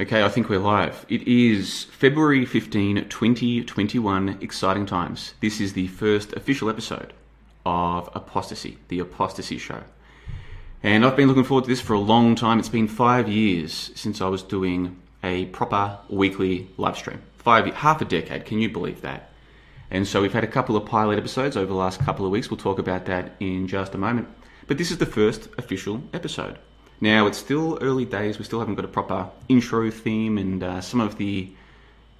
Okay, I think we're live. It is February 15, 2021, exciting times. This is the first official episode of ApostaSee, the ApostaSee Show. And I've been looking forward to this for a long time. It's been five years since I was doing a proper weekly live stream. Five, half a decade, can you believe that? And so we've had a couple of pilot episodes over the last couple of weeks. We'll talk about that in just a moment. But this is the first official episode. Now, it's still early days. We still haven't got a proper intro theme, and uh, some of the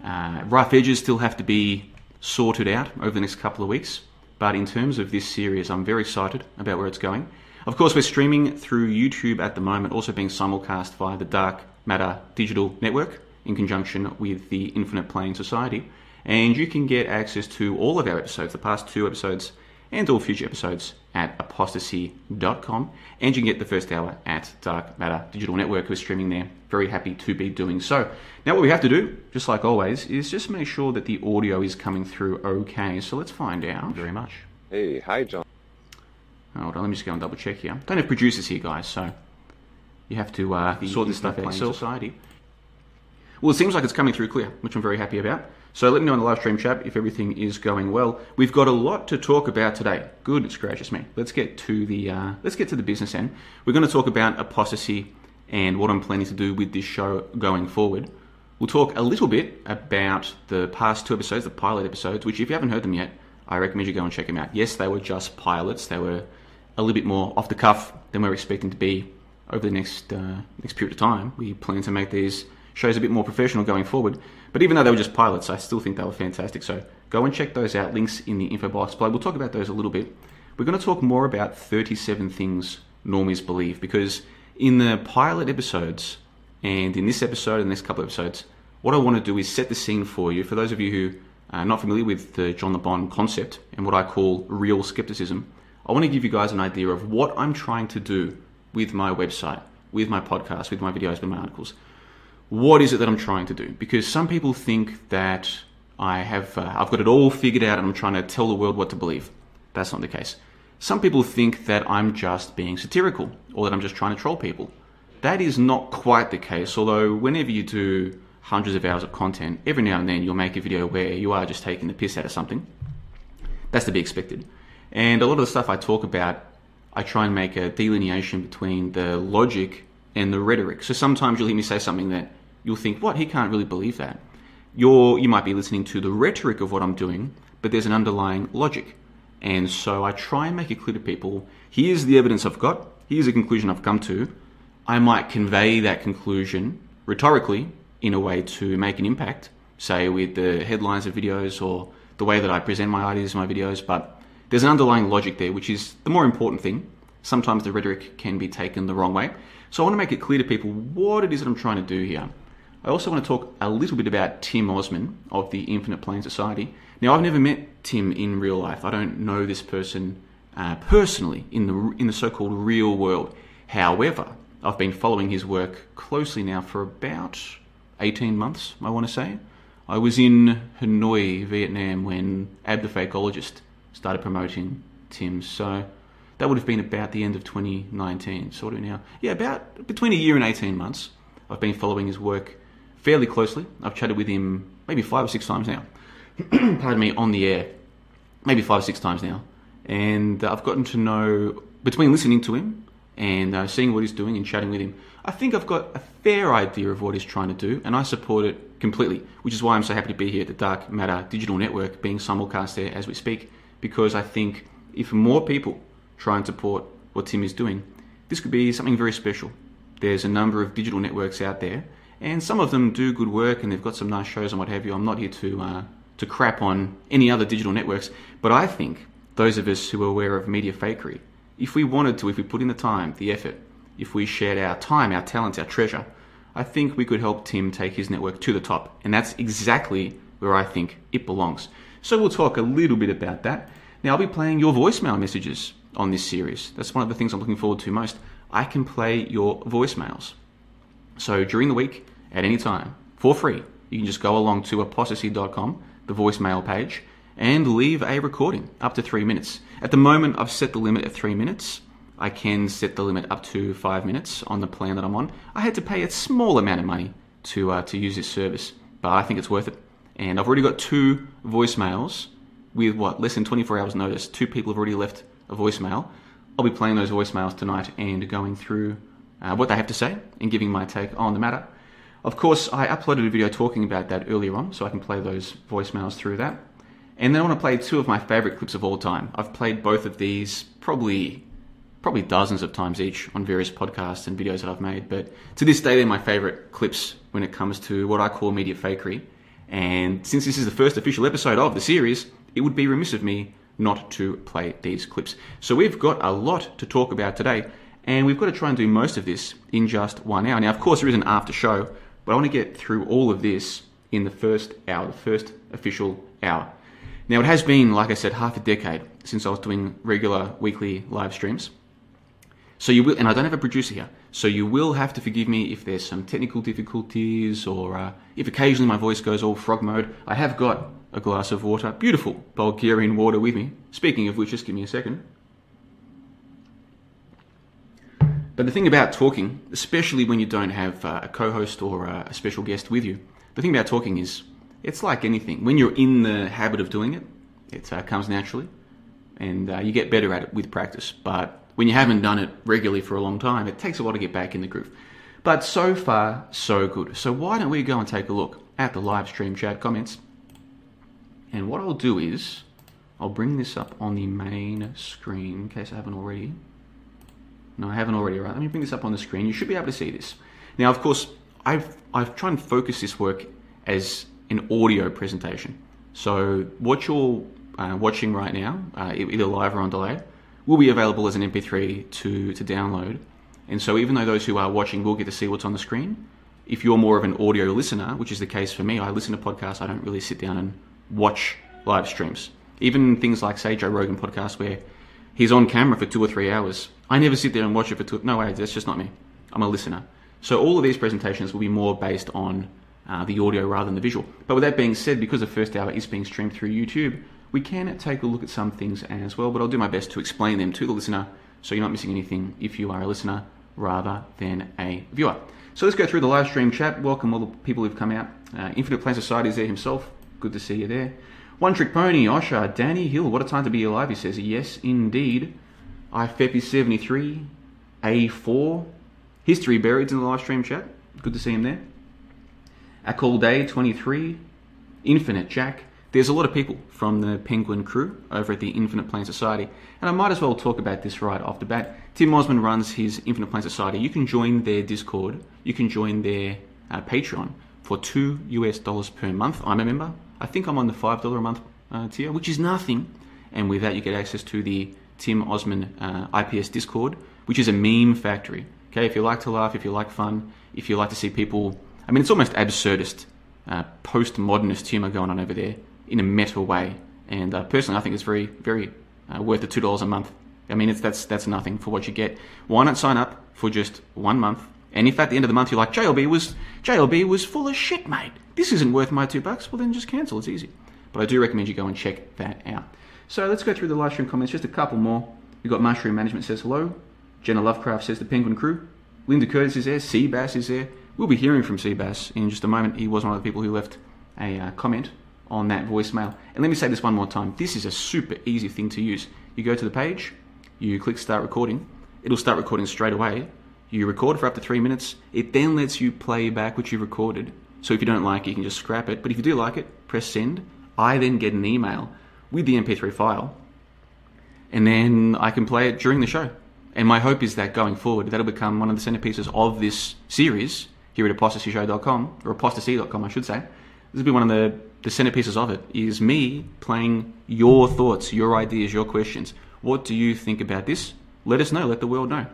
uh, rough edges still have to be sorted out over the next couple of weeks. But in terms of this series, I'm very excited about where it's going. Of course, we're streaming through YouTube at the moment, also being simulcast via the Dark Matter Digital Network in conjunction with the Infinite Plane Society. And you can get access to all of our episodes, the past two episodes, and all future episodes at apostasee.com. And you can get the first hour at Dark Matter Digital Network, who is streaming there. Very happy to be doing so. Now, what we have to do, just like always, is just make sure that the audio is coming through okay. So let's find out. Very much. Hey, hi, John. Hold on, let me just go and double check here. Don't have producers here, guys, so you have to uh, sort this stuff out yourself. Society. Well, it seems like it's coming through clear, which I'm very happy about. So let me know in the live stream chat if everything is going well. We've got a lot to talk about today. Goodness gracious me. Let's get to the uh, let's get to the business end. We're going to talk about ApostaSee and what I'm planning to do with this show going forward. We'll talk a little bit about the past two episodes, the pilot episodes, which if you haven't heard them yet, I recommend you go and check them out. Yes, they were just pilots. They were a little bit more off the cuff than we we're expecting to be over the next uh, next period of time. We plan to make these shows a bit more professional going forward. But even though they were just pilots, I still think they were fantastic. So go and check those out. Links in the info box below. We'll talk about those a little bit. We're going to talk more about 37 things normies believe because in the pilot episodes and in this episode and the next couple of episodes, what I want to do is set the scene for you. For those of you who are not familiar with the John LeBon concept and what I call real skepticism, I want to give you guys an idea of what I'm trying to do with my website, with my podcast, with my videos, with my articles what is it that I'm trying to do? Because some people think that I have, uh, I've got it all figured out and I'm trying to tell the world what to believe. That's not the case. Some people think that I'm just being satirical or that I'm just trying to troll people. That is not quite the case, although whenever you do hundreds of hours of content, every now and then you'll make a video where you are just taking the piss out of something. That's to be expected. And a lot of the stuff I talk about, I try and make a delineation between the logic and the rhetoric. So sometimes you'll hear me say something that you'll think, what? He can't really believe that. You're, you might be listening to the rhetoric of what I'm doing, but there's an underlying logic. And so I try and make it clear to people here's the evidence I've got, here's the conclusion I've come to. I might convey that conclusion rhetorically in a way to make an impact, say with the headlines of videos or the way that I present my ideas in my videos, but there's an underlying logic there, which is the more important thing. Sometimes the rhetoric can be taken the wrong way. So I want to make it clear to people what it is that I'm trying to do here. I also want to talk a little bit about Tim Osman of the Infinite Plane Society. Now, I've never met Tim in real life. I don't know this person uh, personally in the in the so-called real world. However, I've been following his work closely now for about 18 months. I want to say. I was in Hanoi, Vietnam, when Ab the Fakeologist started promoting Tim. So that would have been about the end of 2019. Sort of now, yeah, about between a year and 18 months. I've been following his work fairly closely. I've chatted with him maybe five or six times now. Pardon me, on the air. Maybe five or six times now. And uh, I've gotten to know, between listening to him and uh, seeing what he's doing and chatting with him, I think I've got a fair idea of what he's trying to do, and I support it completely, which is why I'm so happy to be here at the Dark Matter Digital Network, being simulcast there as we speak, because I think if more people try and support what Tim is doing, this could be something very special. There's a number of digital networks out there and some of them do good work and they've got some nice shows and what have you. I'm not here to uh, to crap on any other digital networks, but I think those of us who are aware of media fakery, if we wanted to, if we put in the time, the effort, if we shared our time, our talents, our treasure, I think we could help Tim take his network to the top, and that's exactly where I think it belongs. So we'll talk a little bit about that. Now I'll be playing your voicemail messages on this series. That's one of the things I'm looking forward to most. I can play your voicemails. So during the week, at any time, for free, you can just go along to apostasee.com, the voicemail page, and leave a recording up to three minutes. At the moment, I've set the limit at three minutes. I can set the limit up to five minutes on the plan that I'm on. I had to pay a small amount of money to uh, to use this service, but I think it's worth it. And I've already got two voicemails with what less than 24 hours notice. Two people have already left a voicemail. I'll be playing those voicemails tonight and going through uh, what they have to say and giving my take on the matter. Of course, I uploaded a video talking about that earlier on, so I can play those voicemails through that. And then I want to play two of my favorite clips of all time. I've played both of these probably probably dozens of times each on various podcasts and videos that I've made, but to this day they're my favorite clips when it comes to what I call media fakery. And since this is the first official episode of the series, it would be remiss of me not to play these clips. So we've got a lot to talk about today, and we've got to try and do most of this in just one hour. Now, of course, there is an after show, but I want to get through all of this in the first hour, the first official hour. Now, it has been, like I said, half a decade since I was doing regular weekly live streams. So you will, and I don't have a producer here, so you will have to forgive me if there's some technical difficulties or uh, if occasionally my voice goes all frog mode. I have got a glass of water, beautiful Bulgarian water with me. Speaking of which, just give me a second. But the thing about talking, especially when you don't have uh, a co host or uh, a special guest with you, the thing about talking is it's like anything. When you're in the habit of doing it, it uh, comes naturally, and uh, you get better at it with practice. But when you haven't done it regularly for a long time, it takes a while to get back in the groove. But so far, so good. So why don't we go and take a look at the live stream chat comments? And what I'll do is, I'll bring this up on the main screen in case I haven't already. No, I haven't already, right? Let me bring this up on the screen. You should be able to see this. Now, of course, I've, I've tried and focus this work as an audio presentation. So what you're uh, watching right now, uh, either live or on delay, will be available as an MP3 to, to download. And so even though those who are watching will get to see what's on the screen, if you're more of an audio listener, which is the case for me, I listen to podcasts, I don't really sit down and watch live streams. Even things like, say, Joe Rogan podcast, where he's on camera for two or three hours. I never sit there and watch it for two. No way, that's just not me. I'm a listener. So all of these presentations will be more based on uh, the audio rather than the visual. But with that being said, because the first hour is being streamed through YouTube, we can take a look at some things as well. But I'll do my best to explain them to the listener so you're not missing anything if you are a listener rather than a viewer. So let's go through the live stream chat. Welcome all the people who've come out. Uh, Infinite Plane Society is there himself. Good to see you there. One Trick Pony, Osha, Danny Hill. What a time to be alive, he says. Yes, indeed. IFeppy73, A4. History buried in the live stream chat. Good to see him there. Akol Day 23, Infinite Jack. There's a lot of people from the Penguin crew over at the Infinite Plane Society, and I might as well talk about this right off the bat. Tim Osman runs his Infinite Plane Society. You can join their Discord, you can join their uh, Patreon for two US dollars per month. I'm a member. I think I'm on the five dollar a month uh, tier, which is nothing. And with that, you get access to the Tim Osman uh, IPS Discord, which is a meme factory. Okay, if you like to laugh, if you like fun, if you like to see people I mean, it's almost absurdist, uh, postmodernist humour going on over there in a meta way. And uh, personally, I think it's very, very uh, worth the two dollars a month. I mean, it's that's that's nothing for what you get. Why not sign up for just one month? And if at the end of the month you're like JLB was JLB was full of shit, mate. This isn't worth my two bucks. Well, then just cancel. It's easy. But I do recommend you go and check that out. So let's go through the live stream comments. Just a couple more. We've got Mushroom Management says hello. Jenna Lovecraft says the Penguin Crew. Linda Curtis is there. Seabass is there. We'll be hearing from Seabass in just a moment. He was one of the people who left a uh, comment on that voicemail. And let me say this one more time. This is a super easy thing to use. You go to the page, you click start recording, it'll start recording straight away. You record for up to three minutes. It then lets you play back what you recorded. So if you don't like it, you can just scrap it. But if you do like it, press send. I then get an email with the MP3 file. And then I can play it during the show. And my hope is that going forward, that'll become one of the centerpieces of this series here at apostaseeshow.com, or apostasee.com, I should say. This will be one of the, the centerpieces of it, is me playing your thoughts, your ideas, your questions. What do you think about this? Let us know, let the world know.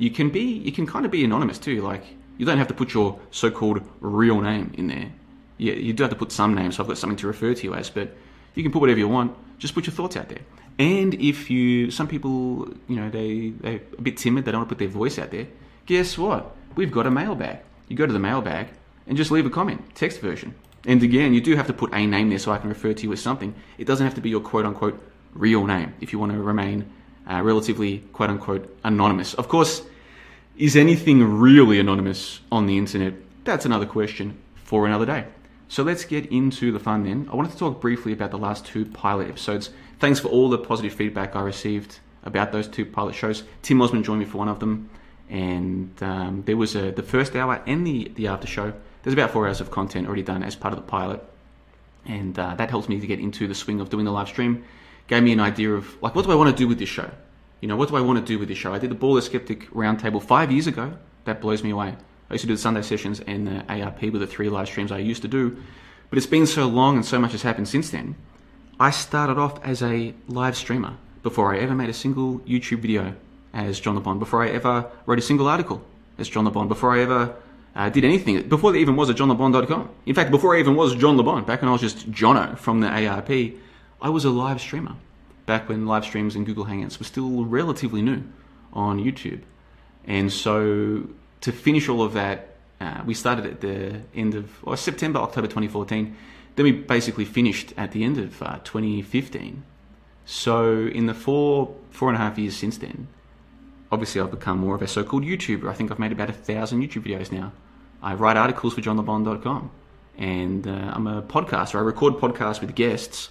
You can be, you can kind of be anonymous too, like, you don't have to put your so-called real name in there. Yeah, you do have to put some name, so I've got something to refer to you as, but you can put whatever you want. Just put your thoughts out there. And if you, some people, you know, they, they're a bit timid, they don't want to put their voice out there. Guess what? We've got a mailbag you go to the mailbag and just leave a comment, text version. And again, you do have to put a name there so I can refer to you as something. It doesn't have to be your quote unquote real name if you want to remain uh, relatively quote unquote anonymous. Of course, is anything really anonymous on the internet? That's another question for another day. So let's get into the fun then. I wanted to talk briefly about the last two pilot episodes. Thanks for all the positive feedback I received about those two pilot shows. Tim Osman joined me for one of them, and um, there was a, the first hour and the, the after show. There's about four hours of content already done as part of the pilot, and uh, that helps me to get into the swing of doing the live stream. Gave me an idea of like, what do I want to do with this show? You know, what do I want to do with this show? I did the Baller Skeptic Roundtable five years ago. That blows me away. I used to do the Sunday sessions and the ARP with the three live streams I used to do. But it's been so long and so much has happened since then. I started off as a live streamer before I ever made a single YouTube video as John Le Bon, before I ever wrote a single article as John Le Bon, before I ever uh, did anything, before there even was a johnlebon.com. In fact, before I even was John LeBond, back when I was just Jono from the ARP, I was a live streamer back when live streams and Google Hangouts were still relatively new on YouTube. And so to finish all of that, uh, we started at the end of or September, October 2014. Then we basically finished at the end of uh, 2015. So in the four four and a half years since then, obviously I've become more of a so-called YouTuber. I think I've made about a thousand YouTube videos now. I write articles for johnlebon.com, and uh, I'm a podcaster. I record podcasts with guests,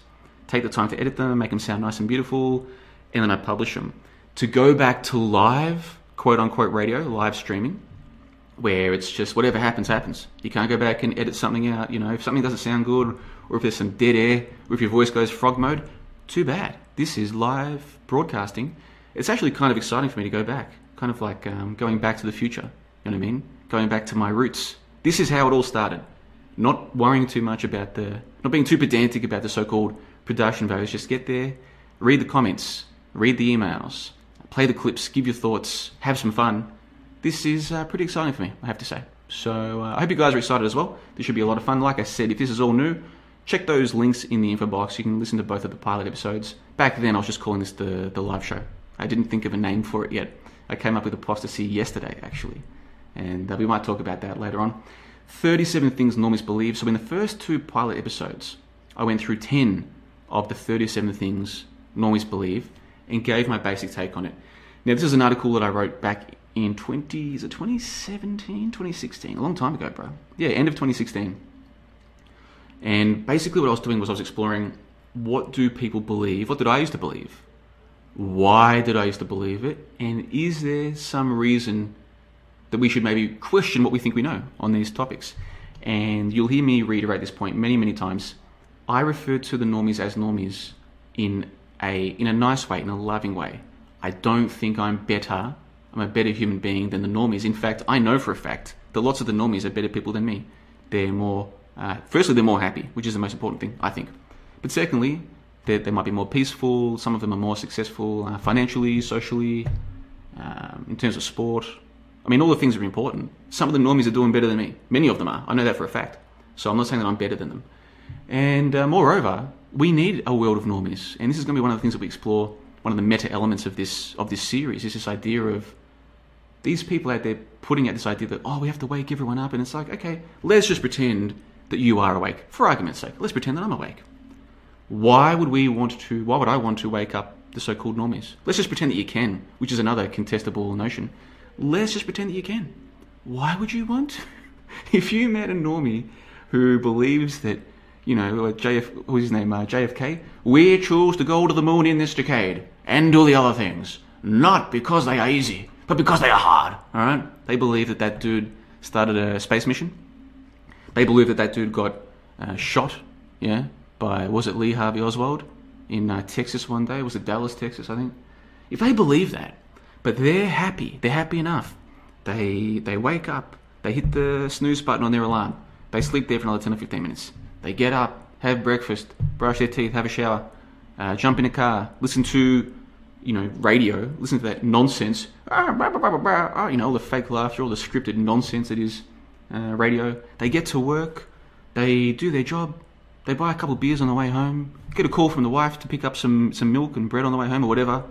take the time to edit them, make them sound nice and beautiful, and then I publish them. To go back to live, quote unquote, radio, live streaming, where it's just whatever happens, happens. You can't go back and edit something out. You know, if something doesn't sound good, or if there's some dead air, or if your voice goes frog mode, too bad. This is live broadcasting. It's actually kind of exciting for me to go back, kind of like um, going back to the future. You know what I mean? Going back to my roots. This is how it all started. Not worrying too much about the, not being too pedantic about the so-called production values. Just get there, read the comments, read the emails, play the clips, give your thoughts, have some fun this is uh, pretty exciting for me, I have to say. So uh, I hope you guys are excited as well. This should be a lot of fun. Like I said, if this is all new, check those links in the info box. You can listen to both of the pilot episodes. Back then, I was just calling this the, the live show. I didn't think of a name for it yet. I came up with ApostaSee yesterday, actually. And uh, we might talk about that later on. 37 things normies believe. So in the first two pilot episodes, I went through 10 of the 37 things normies believe and gave my basic take on it. Now, this is an article that I wrote back in 20, is it 2017, 2016? A long time ago, bro. Yeah, end of 2016. And basically what I was doing was I was exploring what do people believe? What did I used to believe? Why did I used to believe it? And is there some reason that we should maybe question what we think we know on these topics? And you'll hear me reiterate this point many, many times. I refer to the normies as normies in a in a nice way, in a loving way. I don't think I'm better I'm a better human being than the normies. In fact, I know for a fact that lots of the normies are better people than me. They're more, uh, firstly, they're more happy, which is the most important thing, I think. But secondly, they might be more peaceful. Some of them are more successful uh, financially, socially, um, in terms of sport. I mean, all the things are important. Some of the normies are doing better than me. Many of them are. I know that for a fact. So I'm not saying that I'm better than them. And uh, moreover, we need a world of normies. And this is going to be one of the things that we explore. One of the meta elements of this of this series is this idea of these people out there putting out this idea that, oh, we have to wake everyone up. And it's like, okay, let's just pretend that you are awake. For argument's sake, let's pretend that I'm awake. Why would we want to, why would I want to wake up the so called normies? Let's just pretend that you can, which is another contestable notion. Let's just pretend that you can. Why would you want if you met a normie who believes that, you know, JF, what's his name, uh, JFK, we choose to go to the moon in this decade and do the other things, not because they are easy, but because they are hard, all right? They believe that that dude started a space mission. They believe that that dude got uh, shot, yeah, by, was it Lee Harvey Oswald in uh, Texas one day? Was it Dallas, Texas, I think? If they believe that, but they're happy, they're happy enough. They, they wake up, they hit the snooze button on their alarm, they sleep there for another 10 or 15 minutes. They get up, have breakfast, brush their teeth, have a shower, uh, jump in a car, listen to you know, radio, listen to that nonsense, ah, ah, you know, all the fake laughter, all the scripted nonsense that is uh, radio. They get to work, they do their job, they buy a couple of beers on the way home, get a call from the wife to pick up some, some milk and bread on the way home or whatever.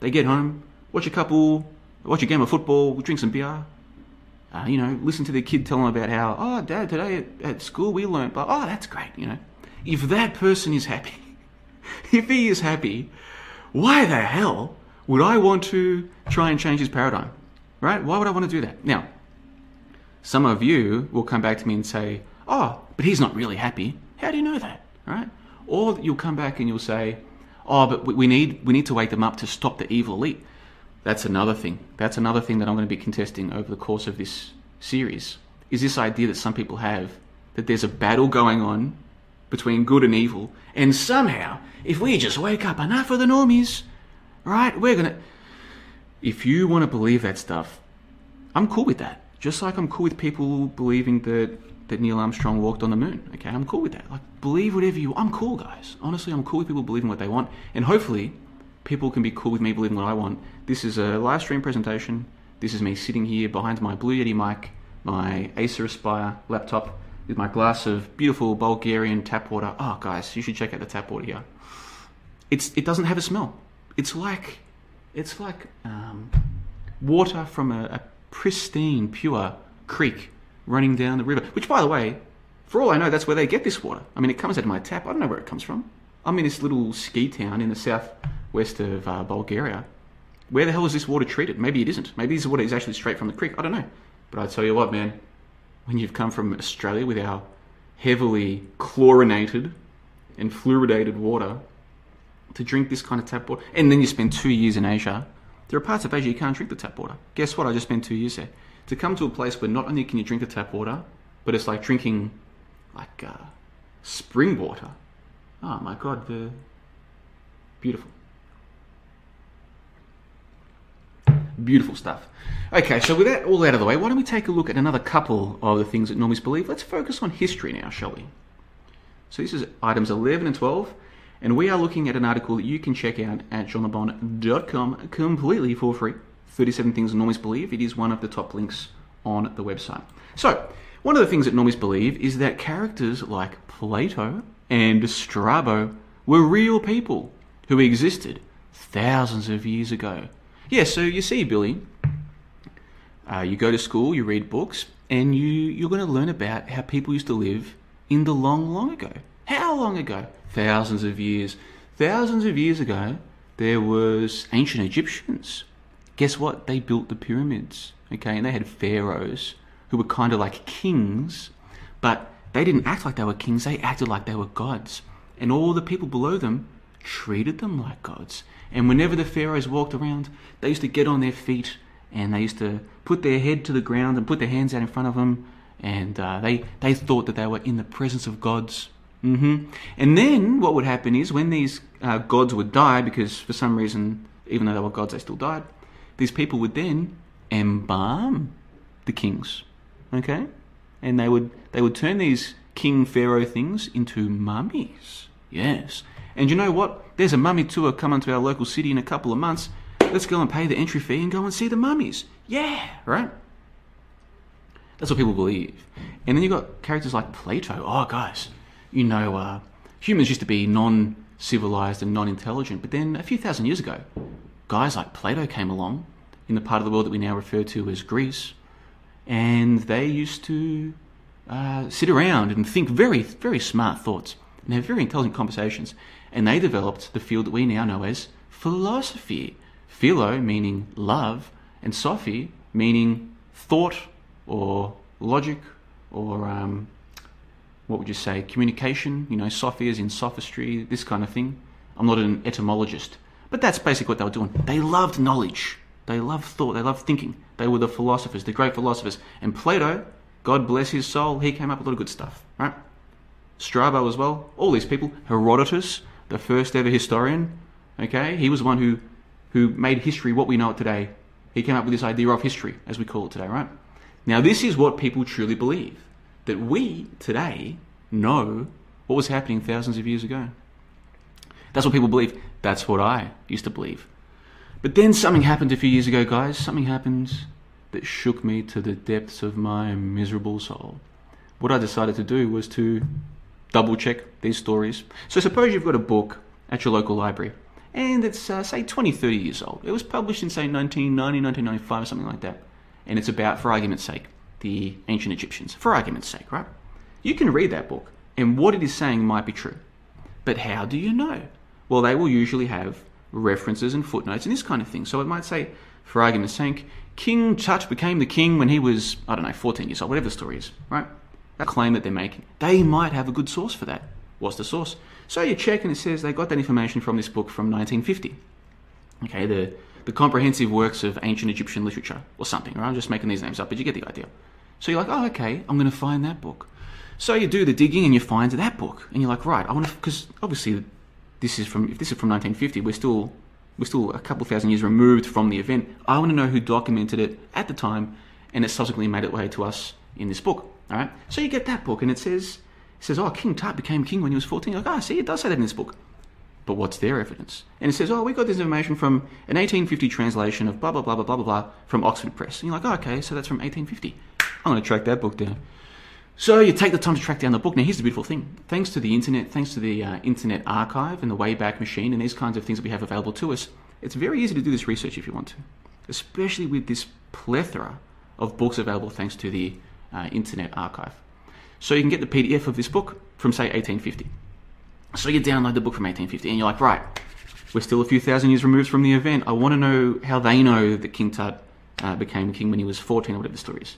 They get home, watch a couple, watch a game of football, drink some beer. Uh, you know, listen to their kid tell them about how, oh, dad, today at, at school we learned, but oh, that's great, you know. If that person is happy, if he is happy, why the hell would I want to try and change his paradigm? Right? Why would I want to do that? Now, some of you will come back to me and say, "Oh, but he's not really happy." How do you know that, right? Or you'll come back and you'll say, "Oh, but we need we need to wake them up to stop the evil elite." That's another thing. That's another thing that I'm going to be contesting over the course of this series. Is this idea that some people have that there's a battle going on between good and evil, and somehow, if we just wake up enough of the normies, right, we're gonna. If you want to believe that stuff, I'm cool with that. Just like I'm cool with people believing that that Neil Armstrong walked on the moon. Okay, I'm cool with that. Like, believe whatever you. I'm cool, guys. Honestly, I'm cool with people believing what they want, and hopefully, people can be cool with me believing what I want. This is a live stream presentation. This is me sitting here behind my Blue Yeti mic, my Acer Aspire laptop, with my glass of beautiful Bulgarian tap water. Oh, guys, you should check out the tap water here. It's it doesn't have a smell. It's like it's like um, water from a, a pristine, pure creek running down the river. Which, by the way, for all I know, that's where they get this water. I mean, it comes out of my tap. I don't know where it comes from. I'm in this little ski town in the southwest of uh, Bulgaria. Where the hell is this water treated? Maybe it isn't. Maybe this water is actually straight from the creek. I don't know. But I tell you what, man, when you've come from Australia with our heavily chlorinated and fluoridated water to drink this kind of tap water, and then you spend two years in Asia, there are parts of Asia you can't drink the tap water. Guess what? I just spent two years there. To come to a place where not only can you drink the tap water, but it's like drinking like uh, spring water. Oh my god, the beautiful. Beautiful stuff. Okay, so with that all out of the way, why don't we take a look at another couple of the things that normies believe? Let's focus on history now, shall we? So this is items 11 and 12, and we are looking at an article that you can check out at johnlebon.com completely for free. 37 things normies believe. It is one of the top links on the website. So, one of the things that normies believe is that characters like Plato and Strabo were real people who existed thousands of years ago. Yeah, so you see, Billy, uh, you go to school, you read books, and you, you're going to learn about how people used to live in the long, long ago. How long ago? Thousands of years. Thousands of years ago, there was ancient Egyptians. Guess what? They built the pyramids, okay? And they had pharaohs who were kind of like kings, but they didn't act like they were kings, they acted like they were gods. And all the people below them treated them like gods. And whenever the pharaohs walked around, they used to get on their feet and they used to put their head to the ground and put their hands out in front of them. And uh, they, they thought that they were in the presence of gods. Mm-hmm. And then what would happen is when these uh, gods would die, because for some reason, even though they were gods, they still died, these people would then embalm the kings. Okay? And they would they would turn these king pharaoh things into mummies. Yes. And you know what? There's a mummy tour coming to our local city in a couple of months. Let's go and pay the entry fee and go and see the mummies. Yeah, right? That's what people believe. And then you've got characters like Plato. Oh, guys, you know, uh, humans used to be non civilized and non intelligent. But then a few thousand years ago, guys like Plato came along in the part of the world that we now refer to as Greece. And they used to uh, sit around and think very, very smart thoughts and have very intelligent conversations and they developed the field that we now know as philosophy. Philo meaning love, and sophy meaning thought or logic or um, what would you say, communication, you know, sophy is in sophistry, this kind of thing. I'm not an etymologist, but that's basically what they were doing. They loved knowledge, they loved thought, they loved thinking. They were the philosophers, the great philosophers. And Plato, God bless his soul, he came up with a lot of good stuff, right? Strabo as well, all these people, Herodotus, the first ever historian. Okay, he was the one who who made history what we know it today. He came up with this idea of history, as we call it today, right? Now, this is what people truly believe that we today know what was happening thousands of years ago. That's what people believe. That's what I used to believe. But then something happened a few years ago, guys. Something happened that shook me to the depths of my miserable soul. What I decided to do was to double check these stories. So suppose you've got a book at your local library and it's uh, say 20, 30 years old. It was published in say 1990, 1995 or something like that. And it's about, for argument's sake, the ancient Egyptians. For argument's sake, right? You can read that book and what it is saying might be true. But how do you know? Well, they will usually have references and footnotes and this kind of thing. So it might say, for argument's sake, King Tut became the king when he was, I don't know, 14 years old, whatever the story is, right? That claim that they're making. They might have a good source for that. What's the source? So you check and it says they got that information from this book from 1950. Okay, the, the comprehensive works of ancient Egyptian literature or something, right? I'm just making these names up, but you get the idea. So you're like, oh, okay, I'm going to find that book. So you do the digging and you find that book, and you're like, right, I want to, because obviously this is from if this is from 1950, we're still we're still a couple thousand years removed from the event. I want to know who documented it at the time, and it subsequently made its way to us in this book. All right, so you get that book, and it says it says, oh, King Tut became king when he was 14. You're like, ah, oh, see, it does say that in this book. But what's their evidence? And it says, oh, we got this information from an 1850 translation of blah, blah, blah, blah, blah, blah, blah from Oxford Press. And you're like, oh, okay, so that's from 1850. I'm going to track that book down. So you take the time to track down the book. Now, here's the beautiful thing. Thanks to the internet, thanks to the uh, Internet Archive and the Wayback Machine and these kinds of things that we have available to us, it's very easy to do this research if you want to, especially with this plethora of books available thanks to the uh, Internet Archive. So you can get the PDF of this book from, say, 1850. So you download the book from 1850 and you're like, right, we're still a few thousand years removed from the event. I want to know how they know that King Tut uh, became king when he was 14 or whatever the story is.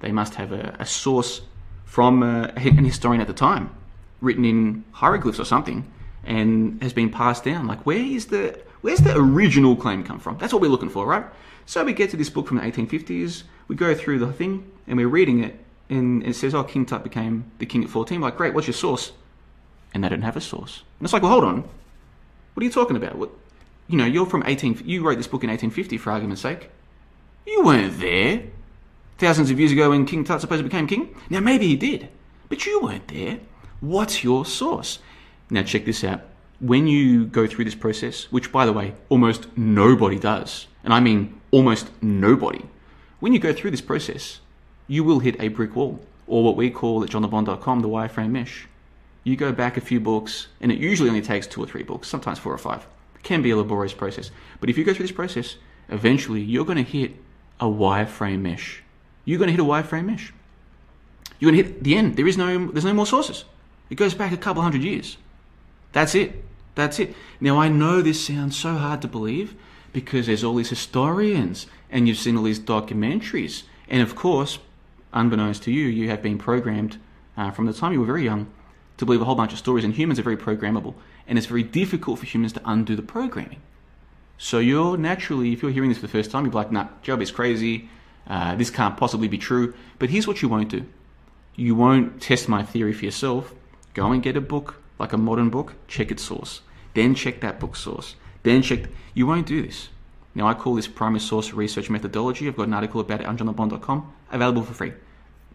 They must have a, a source from uh, an historian at the time, written in hieroglyphs or something, and has been passed down. Like, where is the where's the original claim come from? That's what we're looking for, right? So we get to this book from the 1850s. We go through the thing, and we're reading it, and it says, "Oh, King Tut became the king at 14." Like, great. What's your source? And they don't have a source. And it's like, well, hold on. What are you talking about? What, you know, you're from 18. You wrote this book in 1850, for argument's sake. You weren't there thousands of years ago when King Tut supposedly became king? Now, maybe he did, but you weren't there. What's your source? Now, check this out. When you go through this process, which, by the way, almost nobody does, and I mean almost nobody, when you go through this process, you will hit a brick wall, or what we call at johnlebon.com the wireframe mesh. You go back a few books, and it usually only takes two or three books, sometimes four or five. It can be a laborious process. But if you go through this process, eventually you're going to hit a wireframe mesh you're going to hit a wireframe mesh. You're going to hit the end. There is no, there's no more sources. It goes back a couple hundred years. That's it. That's it. Now I know this sounds so hard to believe because there's all these historians and you've seen all these documentaries, and of course, unbeknownst to you, you have been programmed uh, from the time you were very young to believe a whole bunch of stories. And humans are very programmable, and it's very difficult for humans to undo the programming. So you're naturally, if you're hearing this for the first time, you're like, "Nah, Job is crazy. Uh, this can't possibly be true. But here's what you won't do you won't test my theory for yourself. Go and get a book, like a modern book, check its source. Then check that book source. Then check. Th- you won't do this. Now, I call this primary source research methodology. I've got an article about it on johnlebon.com, available for free.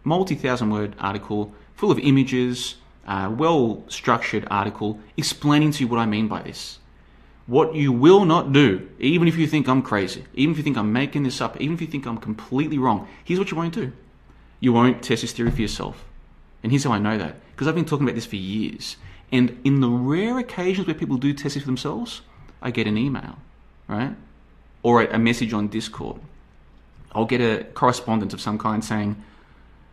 Multi thousand word article, full of images, uh, well structured article explaining to you what I mean by this. What you will not do, even if you think I'm crazy, even if you think I'm making this up, even if you think I'm completely wrong, here's what you won't do. You won't test this theory for yourself. And here's how I know that. Because I've been talking about this for years. And in the rare occasions where people do test it for themselves, I get an email, right? Or a message on Discord. I'll get a correspondence of some kind saying,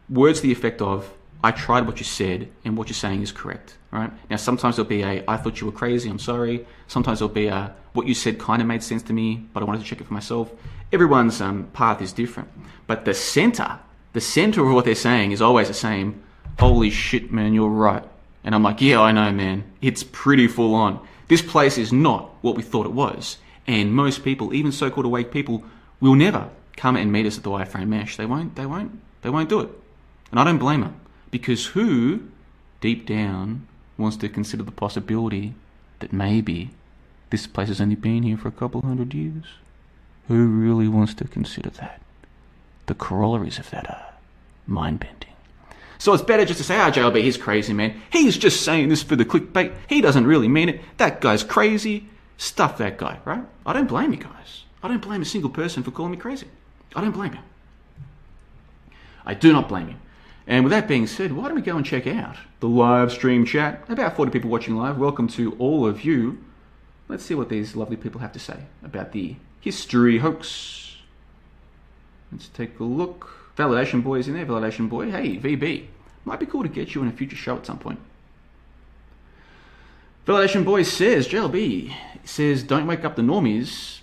words to the effect of, I tried what you said, and what you're saying is correct. Right now, sometimes there'll be a I thought you were crazy. I'm sorry. Sometimes there'll be a what you said kind of made sense to me, but I wanted to check it for myself. Everyone's um, path is different, but the center, the center of what they're saying is always the same. Holy shit, man, you're right. And I'm like, yeah, I know, man. It's pretty full on. This place is not what we thought it was. And most people, even so-called awake people, will never come and meet us at the wireframe mesh. They won't. They won't. They won't do it. And I don't blame them. Because who, deep down, wants to consider the possibility that maybe this place has only been here for a couple hundred years? Who really wants to consider that? The corollaries of that are mind bending. So it's better just to say, ah, oh, JLB, he's crazy, man. He's just saying this for the clickbait. He doesn't really mean it. That guy's crazy. Stuff that guy, right? I don't blame you guys. I don't blame a single person for calling me crazy. I don't blame you. I do not blame you. And with that being said, why don't we go and check out the live stream chat? About 40 people watching live. Welcome to all of you. Let's see what these lovely people have to say about the history hoax. Let's take a look. Validation Boy is in there. Validation Boy. Hey, VB. Might be cool to get you in a future show at some point. Validation Boy says, JLB says, don't wake up the normies.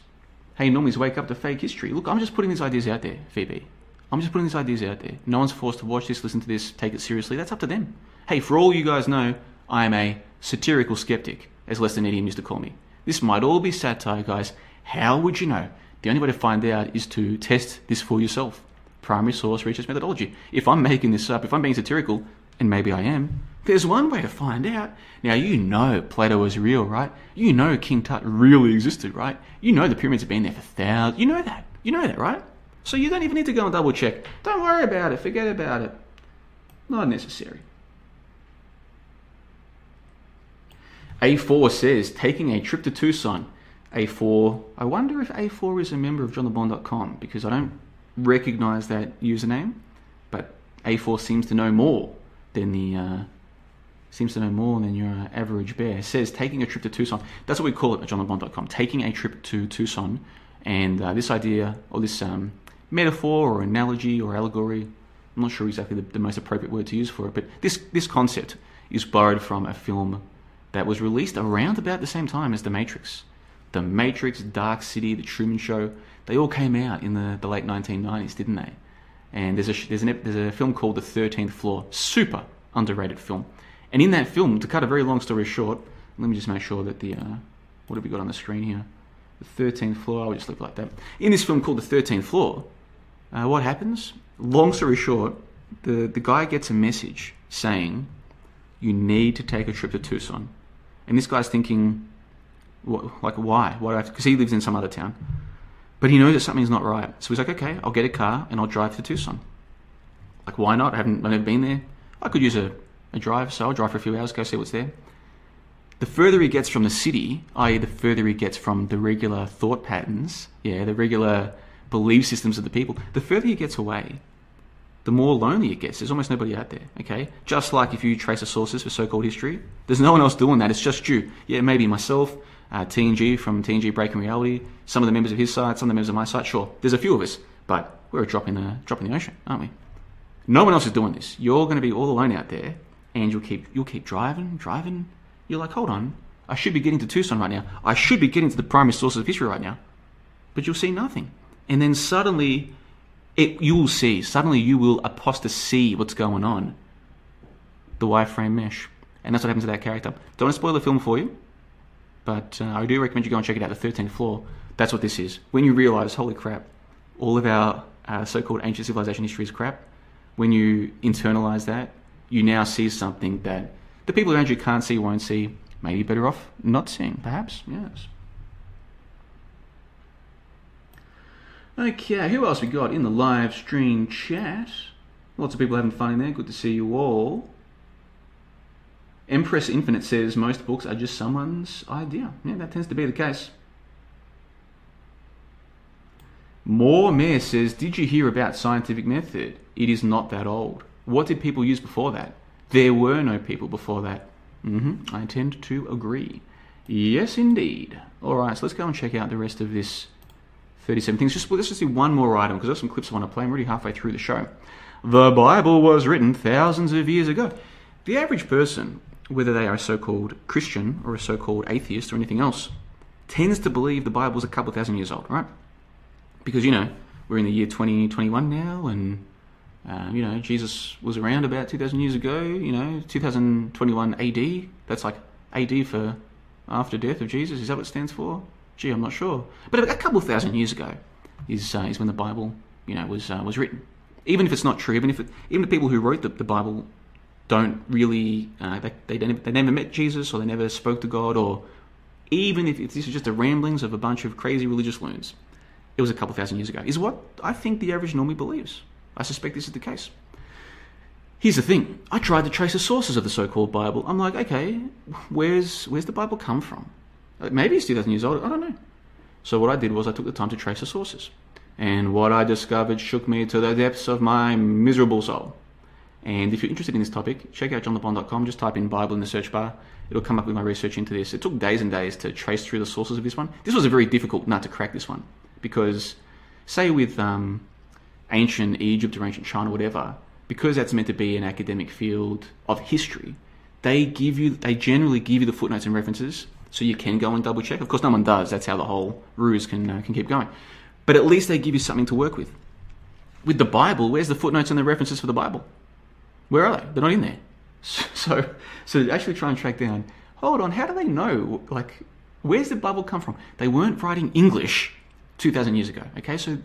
hey, normies, wake up to fake history. Look, I'm just putting these ideas out there, VB. I'm just putting these ideas out there. No one's forced to watch this, listen to this, take it seriously. That's up to them. Hey, for all you guys know, I am a satirical skeptic, as Lester Idiom used to call me. This might all be satire, guys. How would you know? The only way to find out is to test this for yourself. Primary source research methodology. If I'm making this up, if I'm being satirical, and maybe I am, there's one way to find out. Now, you know Plato was real, right? You know King Tut really existed, right? You know the pyramids have been there for thousands. You know that. You know that, right? So you don't even need to go and double check. Don't worry about it. Forget about it. Not necessary. A4 says, taking a trip to Tucson. A4, I wonder if A4 is a member of johnlebon.com because I don't recognize that username, but A4 seems to know more than the uh, seems to know more than your uh, average bear. Says taking a trip to Tucson. That's what we call it at johnlebon.com. Taking a trip to Tucson, and uh, this idea or this um, metaphor or analogy or allegory. I'm not sure exactly the, the, most appropriate word to use for it, but this this concept is borrowed from a film that was released around about the same time as The Matrix. The Matrix, Dark City, The Truman Show, they all came out in the, the late 1990s, didn't they? And there's a there's, an, there's a film called The Thirteenth Floor, super underrated film. And in that film, to cut a very long story short, let me just make sure that the uh, what have we got on the screen here? The thirteenth floor. I'll just leave it like that. In this film called The Thirteenth Floor, uh, what happens? Long story short, the the guy gets a message saying, "You need to take a trip to Tucson," and this guy's thinking, what, like, why? Why? Because he lives in some other town. But he knows that something's not right. So he's like, okay, I'll get a car and I'll drive to Tucson. Like, why not? I haven't, I've never been there. I could use a, a drive, so I'll drive for a few hours, go see what's there. The further he gets from the city, i.e., the further he gets from the regular thought patterns, yeah, the regular belief systems of the people, the further he gets away, the more lonely it gets. There's almost nobody out there, okay? Just like if you trace the sources for so called history, there's no one else doing that. It's just you. Yeah, maybe myself, uh, TNG from TNG Breaking Reality, some of the members of his side, some of the members of my side. Sure, there's a few of us, but we're a drop in the drop in the ocean, aren't we? No one else is doing this. You're going to be all alone out there, and you'll keep you'll keep driving, driving. You're like, hold on, I should be getting to Tucson right now. I should be getting to the primary sources of history right now, but you'll see nothing. And then suddenly, it you will see. Suddenly, you will apostasy what's going on. The wireframe mesh, and that's what happens to that character. Don't want to spoil the film for you but uh, I do recommend you go and check it out, The 13th Floor. That's what this is. When you realize, holy crap, all of our uh, so called ancient civilization history is crap, when you internalize that, you now see something that the people around you can't see, won't see, maybe better off not seeing, perhaps. Yes. Okay, who else we got in the live stream chat? Lots of people having fun in there. Good to see you all. Empress Infinite says most books are just someone's idea. Yeah, that tends to be the case. More Mayor says, Did you hear about scientific method? It is not that old. What did people use before that? There were no people before that. Mm-hmm. I tend to agree. Yes, indeed. All right, so let's go and check out the rest of this 37 things. Just let's just do one more item because there's some clips I want to play. I'm already halfway through the show. The Bible was written thousands of years ago. The average person whether they are a so-called Christian or a so-called atheist or anything else, tends to believe the Bible's a couple thousand years old, right? Because, you know, we're in the year 2021 now, and, uh, you know, Jesus was around about 2,000 years ago, you know, 2021 AD. That's like AD for after death of Jesus. Is that what it stands for? Gee, I'm not sure. But a couple thousand years ago is, uh, is when the Bible, you know, was, uh, was written. Even if it's not true, even if it, even the people who wrote the, the Bible don't really uh, they, they, they never met Jesus or they never spoke to God or even if, if this is just the ramblings of a bunch of crazy religious loons, it was a couple thousand years ago, is what I think the average normie believes. I suspect this is the case. Here's the thing. I tried to trace the sources of the so-called Bible. I'm like, okay, where's where's the Bible come from? Maybe it's 2,000 years old. I don't know. So what I did was I took the time to trace the sources. And what I discovered shook me to the depths of my miserable soul. And if you're interested in this topic, check out johnlebon.com. Just type in Bible in the search bar. It'll come up with my research into this. It took days and days to trace through the sources of this one. This was a very difficult nut to crack this one because, say, with um, ancient Egypt or ancient China, or whatever, because that's meant to be an academic field of history, they give you, they generally give you the footnotes and references so you can go and double check. Of course, no one does. That's how the whole ruse can uh, can keep going. But at least they give you something to work with. With the Bible, where's the footnotes and the references for the Bible? Where are they? They're not in there. So, so actually try and track down. Hold on, how do they know? Like, where's the Bible come from? They weren't writing English two thousand years ago. Okay, so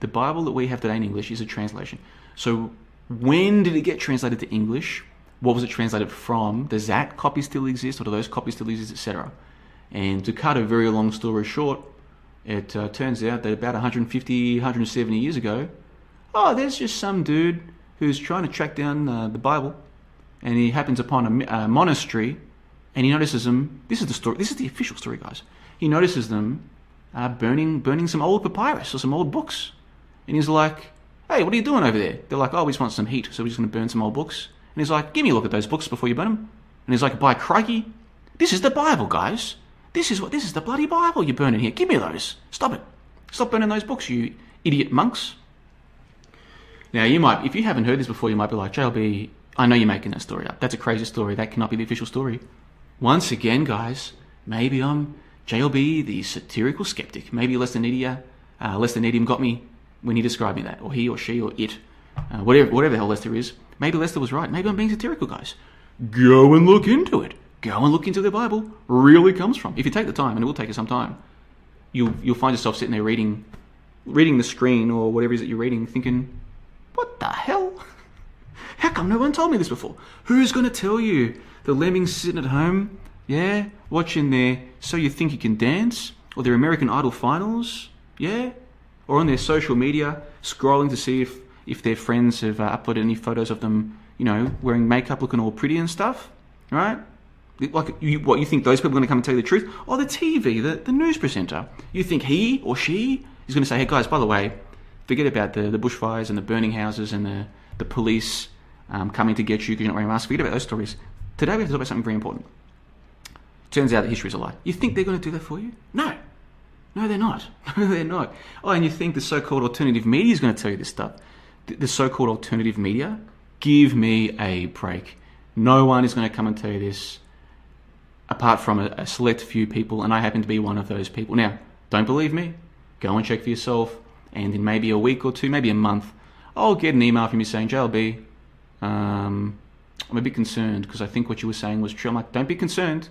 the Bible that we have today in English is a translation. So when did it get translated to English? What was it translated from? Does that copy still exist, or do those copies still exist, etc.? And to cut a very long story short, it uh, turns out that about 150, 170 years ago, oh, there's just some dude who's trying to track down uh, the Bible, and he happens upon a, a, monastery, and he notices them. This is the story. This is the official story, guys. He notices them uh, burning, burning some old papyrus or some old books, and he's like, "Hey, what are you doing over there?" They're like, "Oh, we just want some heat, so we're just going to burn some old books." And he's like, give me a look at those books before you burn them. And he's like, by crikey, this is the Bible, guys. This is what this is the bloody Bible you're burning here. Give me those. Stop it. Stop burning those books, you idiot monks. Now you might, if you haven't heard this before, you might be like, JLB, I know you're making that story up. That's a crazy story. That cannot be the official story. Once again, guys, maybe I'm JLB, the satirical skeptic. Maybe Lester idiot, uh, Lester Needium got me when he described me that, or he or she or it, uh, whatever, whatever the hell Lester is. Maybe Lester was right. Maybe I'm being satirical, guys. Go and look into it. Go and look into the Bible really comes from. If you take the time, and it will take you some time, you'll you'll find yourself sitting there reading, reading the screen or whatever it is that you're reading, thinking, "What the hell? How come no one told me this before? Who's going to tell you?" The lemmings sitting at home, yeah, watching their "So You Think You Can Dance" or their American Idol finals, yeah, or on their social media, scrolling to see if if their friends have uh, uploaded any photos of them, you know, wearing makeup, looking all pretty and stuff, right? Like, you, what you think those people are going to come and tell you the truth? Or the TV, the, the news presenter, you think he or she is going to say, "Hey guys, by the way, forget about the the bushfires and the burning houses and the the police um, coming to get you because you're not wearing a mask." Forget about those stories. Today we have to talk about something very important. Turns out that history is a lie. You think they're going to do that for you? No. No, they're not. No, they're not. Oh, and you think the so-called alternative media is going to tell you this stuff? the so-called alternative media, give me a break. No one is going to come and tell you this apart from a, a, select few people, and I happen to be one of those people. Now, don't believe me? Go and check for yourself, and in maybe a week or two, maybe a month, I'll get an email from you saying, JLB, um, I'm a bit concerned because I think what you were saying was true. I'm like, don't be concerned.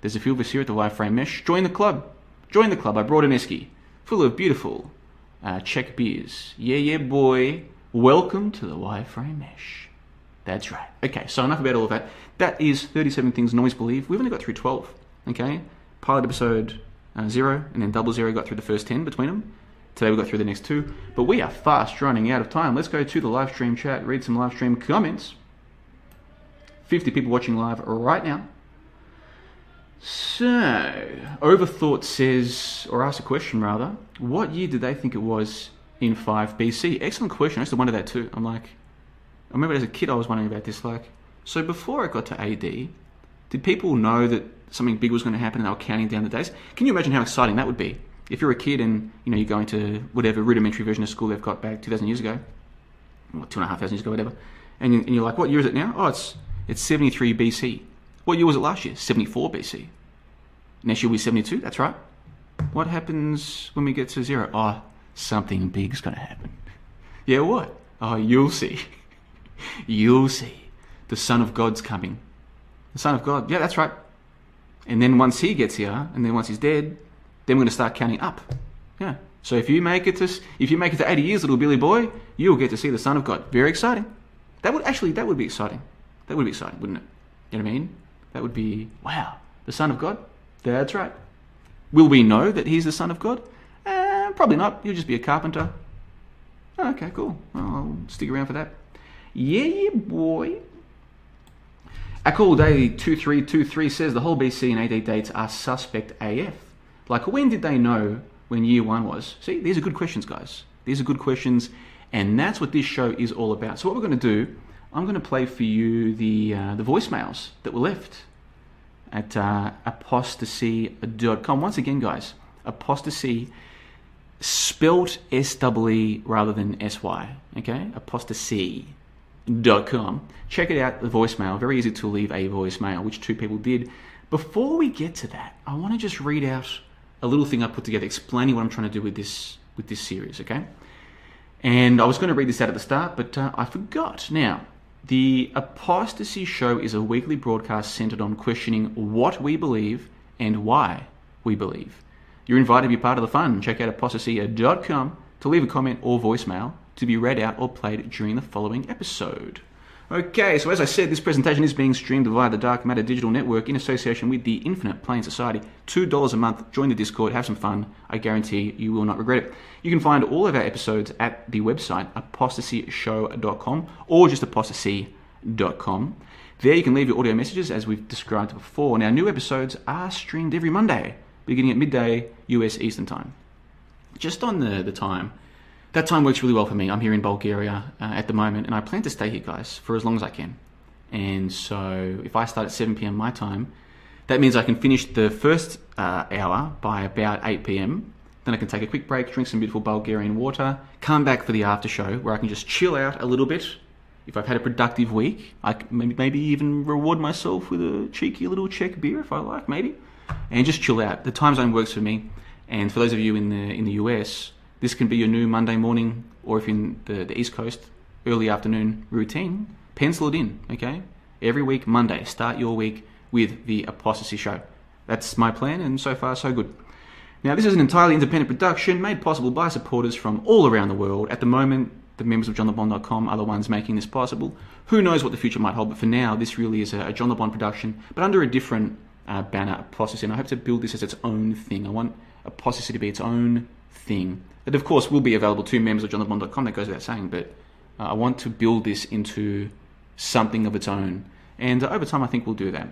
There's a few of us here at the Wireframe Mesh. Join the club. Join the club. I brought an esky full of beautiful uh, Czech beers. Yeah, yeah, boy. Welcome to the wireframe mesh. That's right. Okay, so enough about all of that. That is 37 things noise believe. We've only got through 12. Okay, pilot episode uh, zero and then double zero got through the first 10 between them. Today we got through the next two, but we are fast running out of time. Let's go to the live stream chat, read some live stream comments. 50 people watching live right now. So, Overthought says, or asks a question rather, what year did they think it was in 5 BC? Excellent question. I used to wonder that too. I'm like, I remember as a kid I was wondering about this. Like, so before it got to AD, did people know that something big was going to happen and they were counting down the days? Can you imagine how exciting that would be? If you're a kid and you know you're going to whatever rudimentary version of school they've got back 2,000 years ago, or two and a half thousand years ago, whatever, and, you, and you're like, what year is it now? Oh, it's it's 73 BC. What year was it last year? 74 BC. Next year will be 72. That's right. What happens when we get to zero? Oh, something big's to happen. Yeah, what? Oh, you'll see. you'll see. The Son of God's coming. The Son of God. Yeah, that's right. And then once he gets here, and then once he's dead, then we're going to start counting up. Yeah. So if you make it to if you make it to 80 years, little Billy boy, you'll get to see the Son of God. Very exciting. That would actually that would be exciting. That would be exciting, wouldn't it? You know what I mean? That would be wow. The Son of God. That's right. Will we know that he's the Son of God? Probably not. You'll just be a carpenter. Oh, okay, cool. I'll stick around for that. Yeah, yeah, boy. Akul Daily 2323 says the whole BC and AD dates are suspect AF. Like, when did they know when year one was? See, these are good questions, guys. These are good questions, and that's what this show is all about. So, what we're going to do, I'm going to play for you the, uh, the voicemails that were left at uh, apostasee.com. Once again, guys, ApostaSee spelt S-E-E rather than S-Y, okay? apostasee.com. Check it out, the voicemail. Very easy to leave a voicemail, which two people did. Before we get to that, I want to just read out a little thing I put together explaining what I'm trying to do with this with this series, okay? And I was going to read this out at the start, but uh, I forgot. Now, the ApostaSee Show is a weekly broadcast centered on questioning what we believe and why we believe. You're invited to be part of the fun. Check out apostasee.com to leave a comment or voicemail to be read out or played during the following episode. Okay, so as I said, this presentation is being streamed via the Dark Matter Digital Network in association with the Infinite Plane Society. $2 a month, join the Discord, have some fun. I guarantee you will not regret it. You can find all of our episodes at the website apostaseeshow.com or just apostasee.com. There you can leave your audio messages as we've described before. Now, new episodes are streamed every Monday, beginning at midday US Eastern Time. Just on the, the time, that time works really well for me. I'm here in Bulgaria uh, at the moment, and I plan to stay here, guys, for as long as I can. And so, if I start at 7 p.m. my time, that means I can finish the first uh, hour by about 8 p.m. Then I can take a quick break, drink some beautiful Bulgarian water, come back for the after show where I can just chill out a little bit. If I've had a productive week, I maybe, maybe even reward myself with a cheeky little Czech beer if I like, maybe, and just chill out. The time zone works for me. And for those of you in the in the US, this can be your new Monday morning, or if in the, the East Coast, early afternoon routine. Pencil it in, okay? Every week, Monday, start your week with the ApostaSee Show. That's my plan, and so far, so good. Now, this is an entirely independent production made possible by supporters from all around the world. At the moment, the members of JohnLeBon.com are the ones making this possible. Who knows what the future might hold, but for now, this really is a, John Le Bon production, but under a different uh, banner, ApostaSee. And I hope to build this as its own thing. I want ApostaSee to be its own thing. That, of course, will be available to members of JohnLeBon.com, that goes without saying, but uh, I want to build this into something of its own. And uh, over time, I think we'll do that.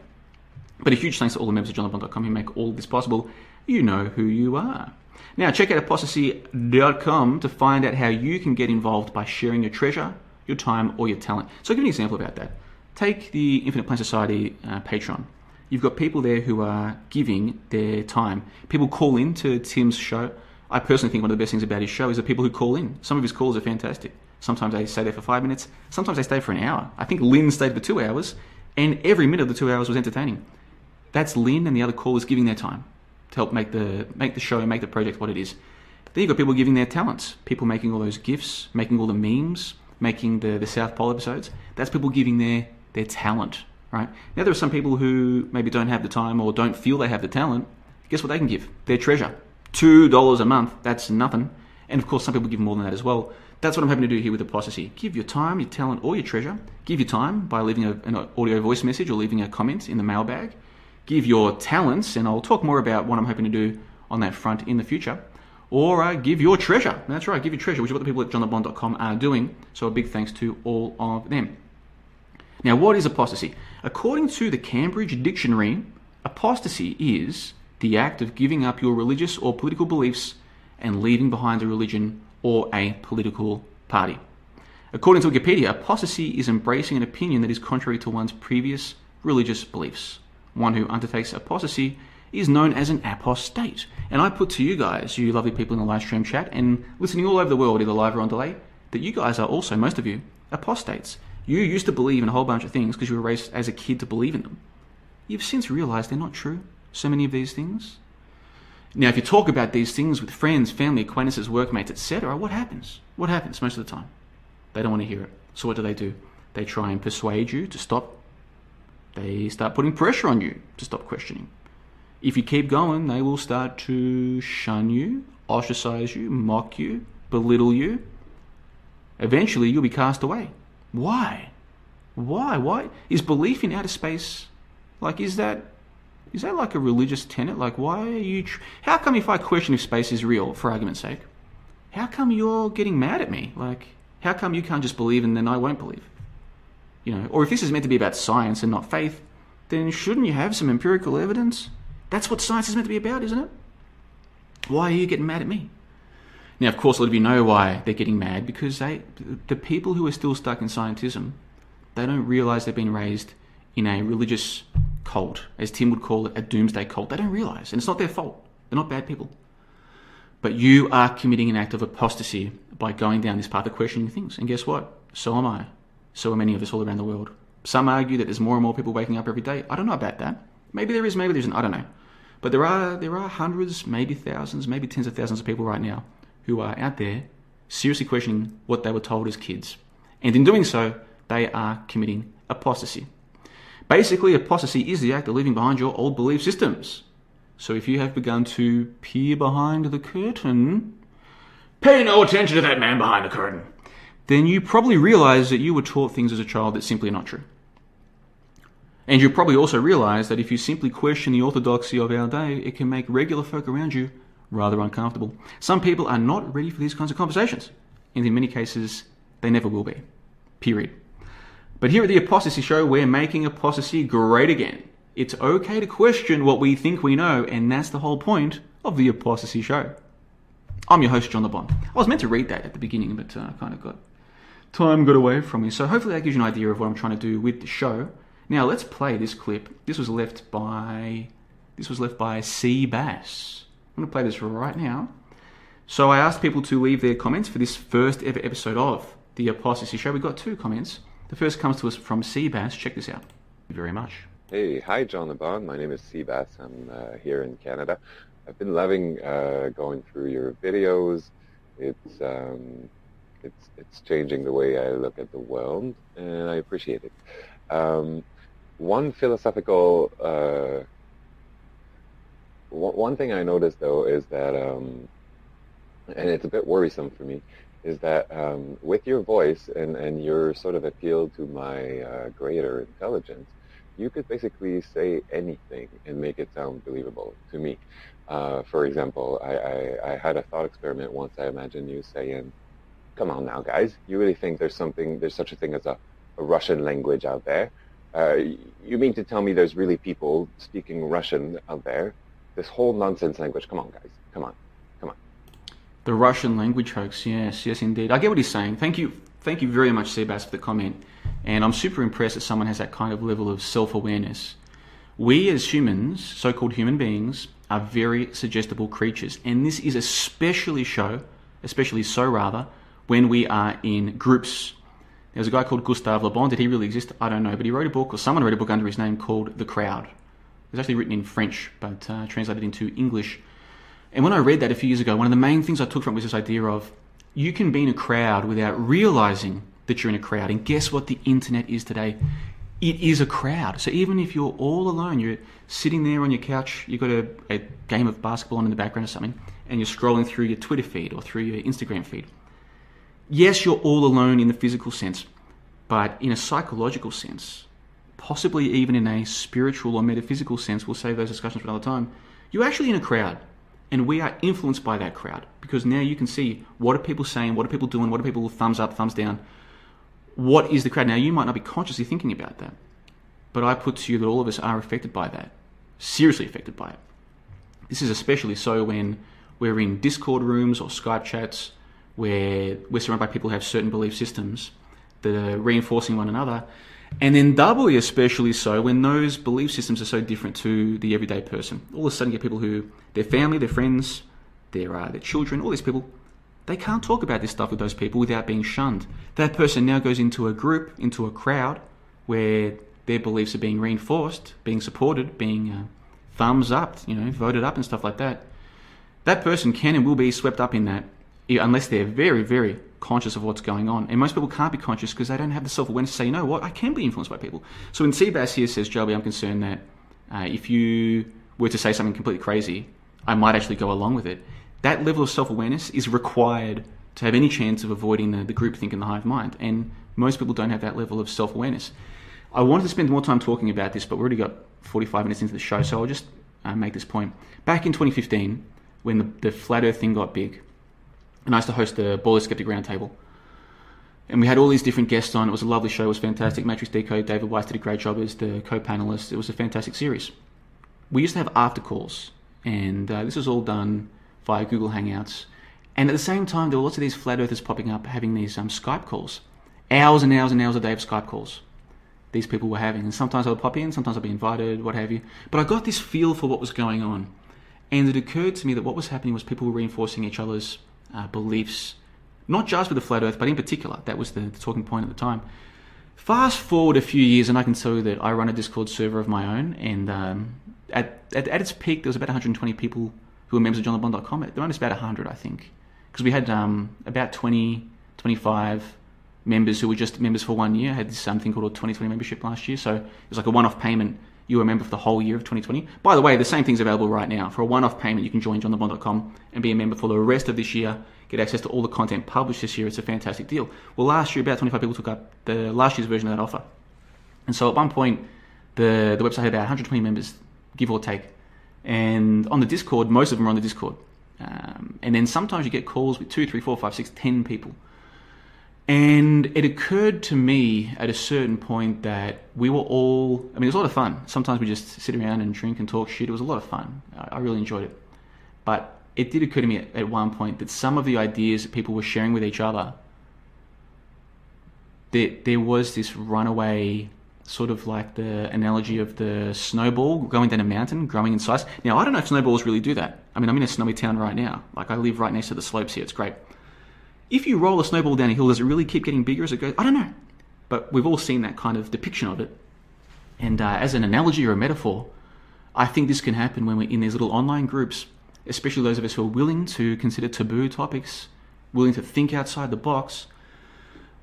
But a huge thanks to all the members of JohnLeBon.com who make all this possible. You know who you are. Now, check out apostasee.com to find out how you can get involved by sharing your treasure, your time, or your talent. So, I'll give an example about that. Take the Infinite Plane Society uh, Patreon. You've got people there who are giving their time. People call in to Tim's show. I personally think one of the best things about his show is the people who call in. Some of his calls are fantastic. Sometimes they stay there for five minutes. Sometimes they stay for an hour. I think Lynn stayed for two hours, and every minute of the two hours was entertaining. That's Lynn and the other callers giving their time to help make the make the show, and make the project what it is. Then you've got people giving their talents, people making all those gifs, making all the memes, making the, the South Pole episodes. That's people giving their their talent, right? Now there are some people who maybe don't have the time or don't feel they have the talent. Guess what they can give? Their treasure. Two dollars a month. That's nothing. And of course, some people give more than that as well. That's what I'm hoping to do here with ApostaSee. Give your time, your talent, or your treasure. Give your time by leaving a, an audio voice message or leaving a comment in the mailbag give your talents, and I'll talk more about what I'm hoping to do on that front in the future, or uh, give your treasure. That's right, give your treasure, which is what the people at johnlebon.com are doing. So a big thanks to all of them. Now, what is apostasy? According to the Cambridge Dictionary, apostasy is the act of giving up your religious or political beliefs and leaving behind a religion or a political party. According to Wikipedia, apostasy is embracing an opinion that is contrary to one's previous religious beliefs one who undertakes apostasy is known as an apostate. And I put to you guys, you lovely people in the live stream chat and listening all over the world, either live or on delay, that you guys are also, most of you, apostates. You used to believe in a whole bunch of things because you were raised as a kid to believe in them. You've since realized they're not true, so many of these things. Now, if you talk about these things with friends, family, acquaintances, workmates, etc., what happens? What happens most of the time? They don't want to hear it. So what do they do? They try and persuade you to stop they start putting pressure on you to stop questioning. If you keep going, they will start to shun you, ostracize you, mock you, belittle you. Eventually, you'll be cast away. Why? Why? Why is belief in outer space like? Is that is that like a religious tenet? Like, why are you? Tr- how come if I question if space is real, for argument's sake, how come you're getting mad at me? Like, how come you can't just believe and then I won't believe? You know, or if this is meant to be about science and not faith, then shouldn't you have some empirical evidence? That's what science is meant to be about, isn't it? Why are you getting mad at me? Now, of course, a lot of you know why they're getting mad because they, the people who are still stuck in scientism, they don't realize they've been raised in a religious cult, as Tim would call it, a doomsday cult. They don't realize, and it's not their fault. They're not bad people. But you are committing an act of apostasy by going down this path of questioning things. And guess what? So am I so are many of us all around the world. Some argue that there's more and more people waking up every day. I don't know about that. Maybe there is, maybe there isn't. I don't know. But there are there are hundreds, maybe thousands, maybe tens of thousands of people right now who are out there seriously questioning what they were told as kids. And in doing so, they are committing apostasy. Basically, apostasy is the act of leaving behind your old belief systems. So if you have begun to peer behind the curtain, pay no attention to that man behind the curtain, then you probably realize that you were taught things as a child that simply are not true. And you probably also realize that if you simply question the orthodoxy of our day, it can make regular folk around you rather uncomfortable. Some people are not ready for these kinds of conversations, and in many cases, they never will be. Period. But here at the ApostaSee Show, we're making apostasy great again. It's okay to question what we think we know, and that's the whole point of the ApostaSee Show. I'm your host, John Le Bon. I was meant to read that at the beginning, but uh, kind of got time got away from me. So hopefully that gives you an idea of what I'm trying to do with the show. Now let's play this clip. This was left by this was left by Seabass. I'm going to play this right now. So I asked people to leave their comments for this first ever episode of the Apostasy Show. We got two comments. The first comes to us from Seabass. Check this out. Thank you very much. Hey, hi John Le Bon. My name is Seabass. I'm uh, here in Canada. I've been loving uh, going through your videos. It's um, it's it's changing the way I look at the world, and I appreciate it. Um, one philosophical uh, one thing I noticed though is that, um, and it's a bit worrisome for me, is that um, with your voice and, and your sort of appeal to my uh, greater intelligence, you could basically say anything and make it sound believable to me. Uh, for example, I, I, I, had a thought experiment once. I imagined you saying, "Come on now, guys, you really think there's something, there's such a thing as a, a Russian language out there? Uh, you mean to tell me there's really people speaking Russian out there? This whole nonsense language. Come on, guys. Come on. The Russian language hoax. Yes, yes, indeed. I get what he's saying. Thank you. Thank you very much, Seabass, for the comment. And I'm super impressed that someone has that kind of level of self awareness. We as humans, so called human beings, are very suggestible creatures. And this is especially so, especially so rather, when we are in groups. There's a guy called Gustave Le Bon. Did he really exist? I don't know. But he wrote a book, or someone wrote a book under his name called The Crowd. It was actually written in French, but uh, translated into English. And when I read that a few years ago, one of the main things I took from it was this idea of you can be in a crowd without realizing that you're in a crowd. And guess what the internet is today? It is a crowd. So even if you're all alone, you're sitting there on your couch, you've got a, a game of basketball on in the background or something, and you're scrolling through your Twitter feed or through your Instagram feed. Yes, you're all alone in the physical sense, but in a psychological sense, possibly even in a spiritual or metaphysical sense, we'll save those discussions for another time, you're actually in a crowd. And we are influenced by that crowd because now you can see what are people saying, what are people doing, what are people with thumbs up, thumbs down. What is the crowd? Now, you might not be consciously thinking about that, but I put to you that all of us are affected by that, seriously affected by it. This is especially so when we're in Discord rooms or Skype chats where we're surrounded by people who have certain belief systems that are reinforcing one another and then doubly especially so when those belief systems are so different to the everyday person. All of a sudden you get people who, their family, their friends, their, uh, their children, all these people, they can't talk about this stuff with those people without being shunned. That person now goes into a group, into a crowd, where their beliefs are being reinforced, being supported, being uh, thumbs up, you know, voted up and stuff like that. That person can and will be swept up in that unless they're very, very conscious of what's going on. And most people can't be conscious because they don't have the self awareness to say, you know what, I can be influenced by people. So when Seabass here says, Joby, I'm concerned that uh, if you were to say something completely crazy, I might actually go along with it. That level of self awareness is required to have any chance of avoiding the, the groupthink and the hive mind. And most people don't have that level of self awareness. I wanted to spend more time talking about this, but we already got 45 minutes into the show, so I'll just uh, make this point. Back in 2015, when the, the flat earth thing got big, and I used to host the Baller Skeptic Roundtable. And we had all these different guests on. It was a lovely show. It was fantastic. Matrix Decode, David Weiss did a great job as the co-panelist. It was a fantastic series. We used to have after calls, and uh, this was all done via Google Hangouts. And at the same time, there were lots of these flat earthers popping up having these um, Skype calls. Hours and hours and hours a day of Skype calls these people were having. And sometimes I would pop in, sometimes I'd be invited, what have you. But I got this feel for what was going on. And it occurred to me that what was happening was people were reinforcing each other's uh, beliefs, not just with the flat Earth, but in particular. That was the, the, talking point at the time. Fast forward a few years, and I can tell you that I run a Discord server of my own, and um, at, at, at its peak, there was about 120 people who were members of johnlebon.com. At the moment, it's about 100, I think. Because we had um, about 20, 25 members who were just members for one year. Had this something called a 2020 membership last year. So it was like a one-off payment. You were a member for the whole year of 2020. By the way, the same thing's available right now. For a one-off payment, you can join johnlebon.com and be a member for the rest of this year. Get access to all the content published this year. It's a fantastic deal. Well, last year, about 25 people took up the last year's version of that offer. And so at one point, the, the website had about 120 members, give or take. And on the Discord, most of them are on the Discord. Um, and then sometimes you get calls with two, three, four, five, six, ten people. And it occurred to me at a certain point that we were all, I mean, it was a lot of fun. Sometimes we just sit around and drink and talk shit. It was a lot of fun. I, really enjoyed it. But it did occur to me at, one point that some of the ideas that people were sharing with each other, that there was this runaway sort of like the analogy of the snowball going down a mountain, growing in size. Now, I don't know if snowballs really do that. I mean, I'm in a snowy town right now. Like, I live right next to the slopes here. It's great. If you roll a snowball down a hill, does it really keep getting bigger as it goes? I don't know. But we've all seen that kind of depiction of it. And uh, as an analogy or a metaphor, I think this can happen when we're in these little online groups, especially those of us who are willing to consider taboo topics, willing to think outside the box.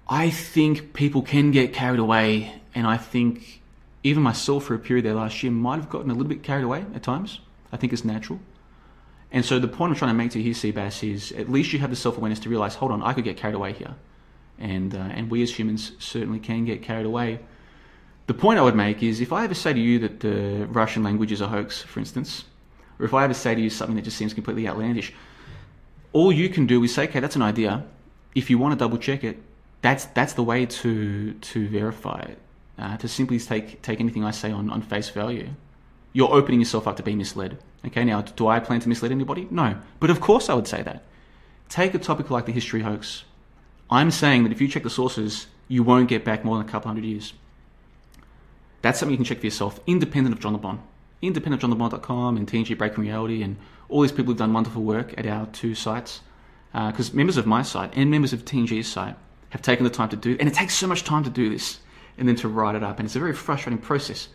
I think people can get carried away and I think even myself for a period there last year might have gotten a little bit carried away at times. I think it's natural. And so the point I'm trying to make to you Seabass, is at least you have the self awareness to realize, hold on, I could get carried away here. And, uh, and we as humans certainly can get carried away. The point I would make is if I ever say to you that the Russian language is a hoax, for instance, or if I ever say to you something that just seems completely outlandish, all you can do is say, okay, that's an idea. If you want to double check it, that's, that's the way to, to verify it uh, to simply take take anything I say on, on face value. You're opening yourself up to be misled. Okay, now do I plan to mislead anybody? No, but of course I would say that. Take a topic like the history hoax. I'm saying that if you check the sources, you won't get back more than a couple hundred years. That's something you can check for yourself, independent of John Le Bon. Independent of JohnLeBon.com and TNG Breaking Reality and all these people who've done wonderful work at our two sites. Because uh, members of my site and members of TNG's site have taken the time to do, and it takes so much time to do this and then to write it up. And it's a very frustrating process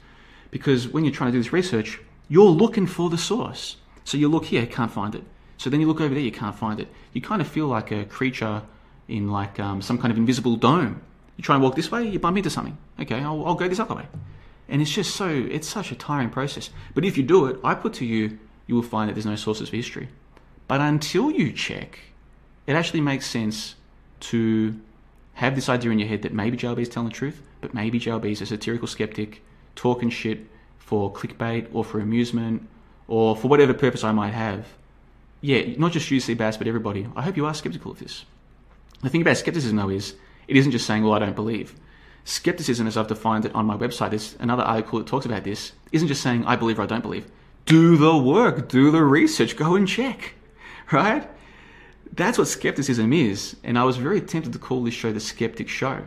because when you're trying to do this research, you're looking for the source. So you look here, you can't find it. So then you look over there, you can't find it. You kind of feel like a creature in like um, some kind of invisible dome. You try and walk this way, you bump into something. Okay, I'll, I'll go this other way. And it's just so, it's such a tiring process. But if you do it, I put to you, you will find that there's no sources for history. But until you check, it actually makes sense to have this idea in your head that maybe JLB is telling the truth, but maybe JLB is a satirical skeptic talking shit for clickbait or for amusement or for whatever purpose I might have. Yeah, not just you, Seabass, but everybody. I hope you are skeptical of this. The thing about skepticism, though, is it isn't just saying, well, I don't believe. Skepticism, as I've defined it on my website, there's another article that talks about this, isn't just saying, I believe or I don't believe. Do the work, do the research, go and check, right? That's what skepticism is. And I was very tempted to call this show the Skeptic Show.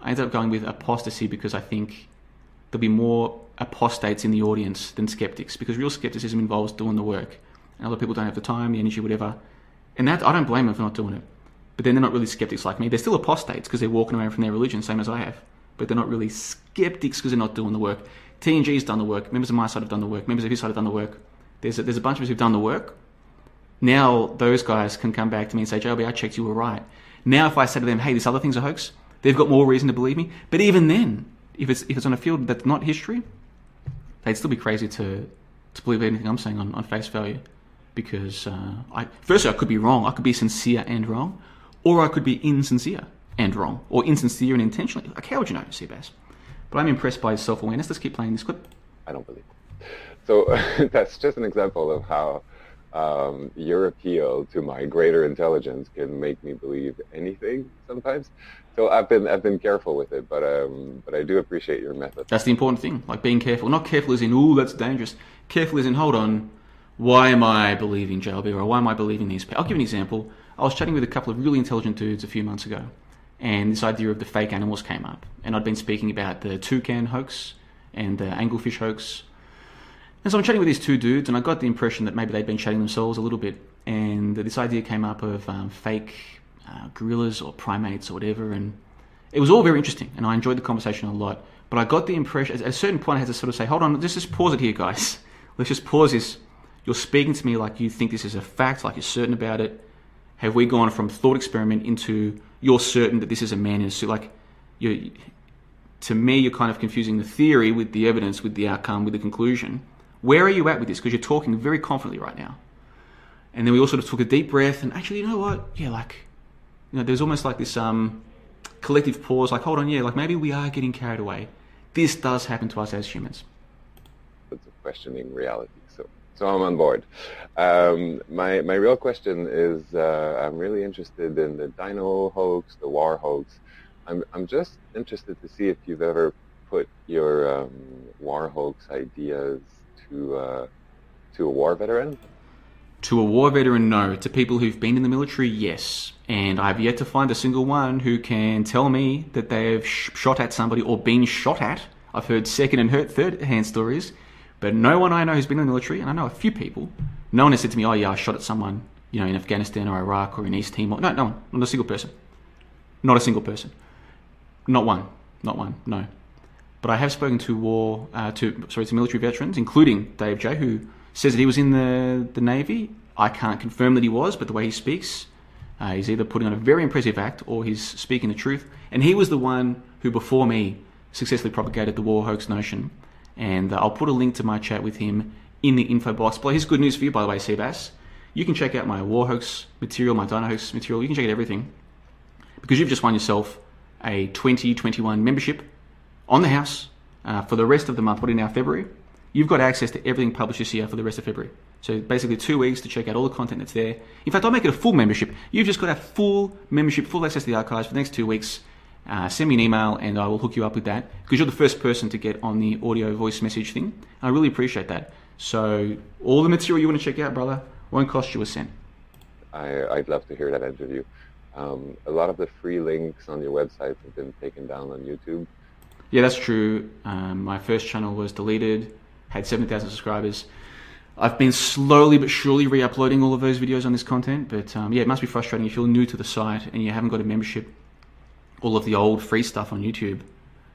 I ended up going with apostasy because I think there'll be more apostates in the audience than skeptics because real skepticism involves doing the work. And other people don't have the time, the energy, whatever. And that I don't blame them for not doing it. But then they're not really skeptics like me. They're still apostates because they're walking away from their religion, same as I have. But they're not really skeptics because they're not doing the work. TNG's done the work. Members of my side have done the work. Members of his side have done the work. There's a, there's a bunch of us who've done the work now those guys can come back to me and say, JLB, I checked you were right. Now if I say to them, hey, this other thing's a hoax, they've got more reason to believe me. But even then, if it's if it's on a field that's not history, they'd still be crazy to to believe anything I'm saying on, on face value. Because uh, I firstly I could be wrong. I could be sincere and wrong, or I could be insincere and wrong, or insincere and intentionally. Like how would you know, Seabass? But I'm impressed by his self awareness. Let's keep playing this clip. I don't believe. So that's just an example of how um, your appeal to my greater intelligence can make me believe anything sometimes. So I've been I've been careful with it, but um, but I do appreciate your method. That's the important thing, like being careful. Not careful as in, oh, that's dangerous. Careful as in, hold on, why am I believing JLB or why am I believing these? I'll give an example. I was chatting with a couple of really intelligent dudes a few months ago, and this idea of the fake animals came up, and I'd been speaking about the toucan hoax and the anglerfish hoax and so I'm chatting with these two dudes, and I got the impression that maybe they'd been chatting themselves a little bit, and this idea came up of um, fake uh, gorillas or primates or whatever, and it was all very interesting, and I enjoyed the conversation a lot. But I got the impression, at a certain point, I had to sort of say, hold on, let's just pause it here, guys. let's just pause this. You're speaking to me like you think this is a fact, like you're certain about it. Have we gone from thought experiment into you're certain that this is a man in a suit? Like, you, to me, you're kind of confusing the theory with the evidence, with the outcome, with the conclusion. Where are you at with this? Because you're talking very confidently right now. And then we all sort of took a deep breath and actually, you know what? Yeah, like, you know, there's almost like this um, collective pause, like, hold on, yeah, like maybe we are getting carried away. This does happen to us as humans. It's a questioning reality. So, so I'm on board. Um, my my real question is, uh, I'm really interested in the dino hoax, the war hoax. I'm I'm just interested to see if you've ever put your um, war hoax ideas to uh, to a war veteran. To a war veteran, no. To people who've been in the military, yes. And I've yet to find a single one who can tell me that they've sh- shot at somebody or been shot at. I've heard second and third hand stories, but no one I know who's been in the military, and I know a few people, no one has said to me, oh yeah, I shot at someone, you know, in Afghanistan or Iraq or in East Timor. No, no one. Not a single person. Not a single person. Not one. Not one. No. But I have spoken to war, uh, to sorry, to military veterans, including Dave J, who says that he was in the the Navy. I can't confirm that he was, but the way he speaks, uh, he's either putting on a very impressive act or he's speaking the truth. And he was the one who, before me, successfully propagated the war hoax notion. And uh, I'll put a link to my chat with him in the info box below. Here's good news for you, by the way, Seabass. You can check out my war hoax material, my dino hoax material. You can check out everything because you've just won yourself a 2021 membership on the house uh, for the rest of the month. What is now February? You've got access to everything published this year for the rest of February. So basically, two weeks to check out all the content that's there. In fact, I'll make it a full membership. You've just got a full membership, full access to the archives for the next two weeks. Uh, send me an email and I will hook you up with that because you're the first person to get on the audio voice message thing. I really appreciate that. So, all the material you want to check out, brother, won't cost you a cent. I, would love to hear that interview. Um, a lot of the free links on your website have been taken down on YouTube. Yeah, that's true. Um, my first channel was deleted, had 7,000 subscribers. I've been slowly but surely re uploading all of those videos on this content, but um, yeah, it must be frustrating if you're new to the site and you haven't got a membership. All of the old free stuff on YouTube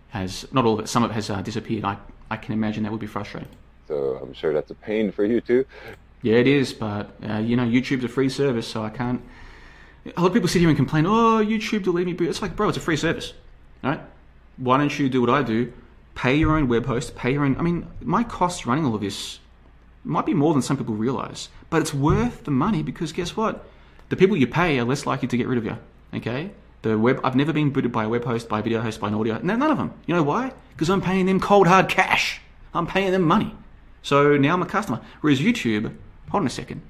has, not all of it, some of it has uh, disappeared. I, I can imagine that would be frustrating. So I'm sure that's a pain for you too. Yeah, it is, but uh, you know, YouTube's a free service, so I can't. A lot of people sit here and complain, "Oh, YouTube deleted me," it's like, bro, it's a free service, all right? Why don't you do what I do? Pay your own web host, pay your own. I mean, my costs running all of this might be more than some people realize, but it's worth the money because guess what? The people you pay are less likely to get rid of you. Okay? The web. I've never been booted by a web host, by a video host, by an audio. No, none of them. You know why? Because I'm paying them cold hard cash. I'm paying them money. So now I'm a customer. Whereas YouTube, hold on a second.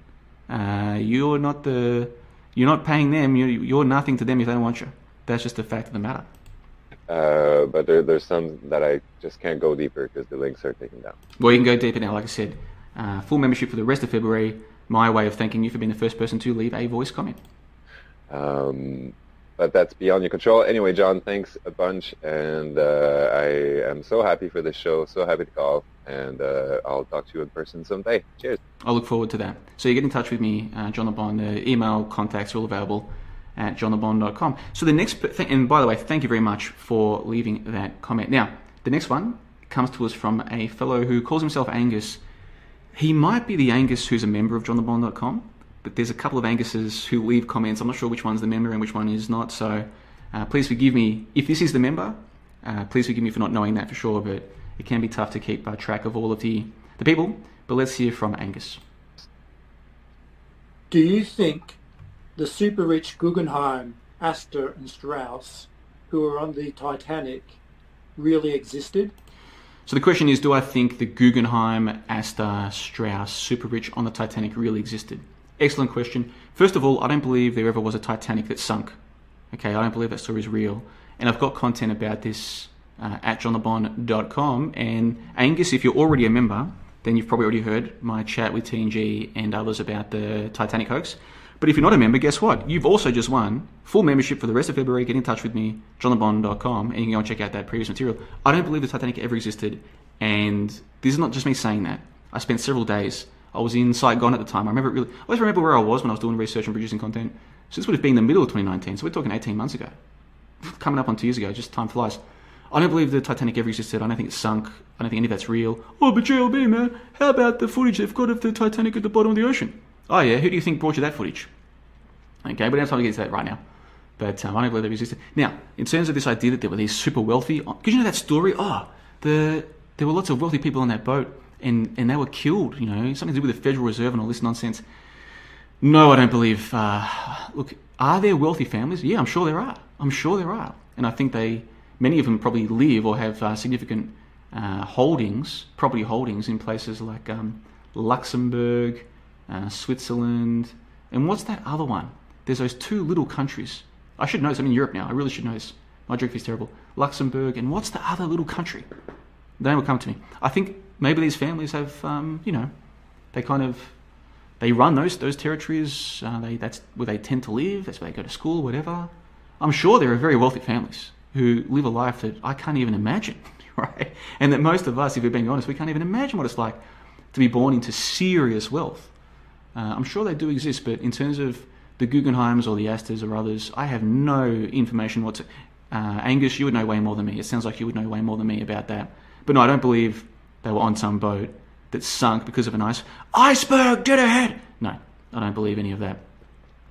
Uh, you're not the. You're not paying them. You're, you're nothing to them if they don't want you. That's just the fact of the matter. Uh, but there, there's some that I just can't go deeper because the links are taken down. Well, you can go deeper now. Like I said, uh, full membership for the rest of February. My way of thanking you for being the first person to leave a voice comment. Um, but that's beyond your control. Anyway, John, thanks a bunch, and uh, I am so happy for this show. So happy to call, and uh, I'll talk to you in person someday. Cheers. I look forward to that. So you get in touch with me, uh, John Le Bon. The email contacts are all available at johnlebon.com. So the next thing, and by the way, thank you very much for leaving that comment. Now, the next one comes to us from a fellow who calls himself Angus he might be the Angus who's a member of johnlebon.com, but there's a couple of Anguses who leave comments. I'm not sure which one's the member and which one is not. So uh, please forgive me if this is the member. Uh, please forgive me for not knowing that for sure, but it can be tough to keep uh, track of all of the, the people. But let's hear from Angus. Do you think the super rich Guggenheim, Astor, and Strauss, who were on the Titanic, really existed? So the question is, do I think the Guggenheim, Astor, Strauss, super rich on the Titanic really existed? Excellent question. First of all, I don't believe there ever was a Titanic that sunk. Okay, I don't believe that story is real. And I've got content about this uh, at johnlebon.com. And Angus, if you're already a member, then you've probably already heard my chat with TNG and others about the Titanic hoax. But if you're not a member, guess what? You've also just won full membership for the rest of February. Get in touch with me, johnlebon.com, and you can go and check out that previous material. I don't believe the Titanic ever existed, and this is not just me saying that. I spent several days. I was in Saigon at the time. I remember really. I always remember where I was when I was doing research and producing content. So this would have been the middle of 2019. So we're talking 18 months ago, coming up on two years ago. Just time flies. I don't believe the Titanic ever existed. I don't think it sunk. I don't think any of that's real. Oh, but JLB, man, how about the footage they've got of the Titanic at the bottom of the ocean? Oh, yeah, who do you think brought you that footage? Okay, but I don't have time to get into that right now. But um, I don't believe they existed. Now, in terms of this idea that there were these super wealthy, because you know that story? Oh, the there were lots of wealthy people on that boat, and, and they were killed. You know, something to do with the Federal Reserve and all this nonsense. No, I don't believe. Uh, look, are there wealthy families? Yeah, I'm sure there are. I'm sure there are, and I think they, many of them probably live or have uh, significant uh, holdings, property holdings in places like um, Luxembourg, uh, Switzerland, and what's that other one? There's those two little countries. I should know this. I'm in Europe now. I really should know this. My geography is terrible. Luxembourg, and what's the other little country? The name will come to me. I think maybe these families have, um, you know, they kind of they run those those territories. Uh, they that's where they tend to live. That's where they go to school, whatever. I'm sure there are very wealthy families who live a life that I can't even imagine, right? And that most of us, if we're being honest, we can't even imagine what it's like to be born into serious wealth. Uh, I'm sure they do exist, but in terms of the Guggenheims or the Astors or others, I have no information what's. Uh, Angus, you would know way more than me. It sounds like you would know way more than me about that. But no, I don't believe they were on some boat that sunk because of an ice iceberg dead ahead. No, I don't believe any of that.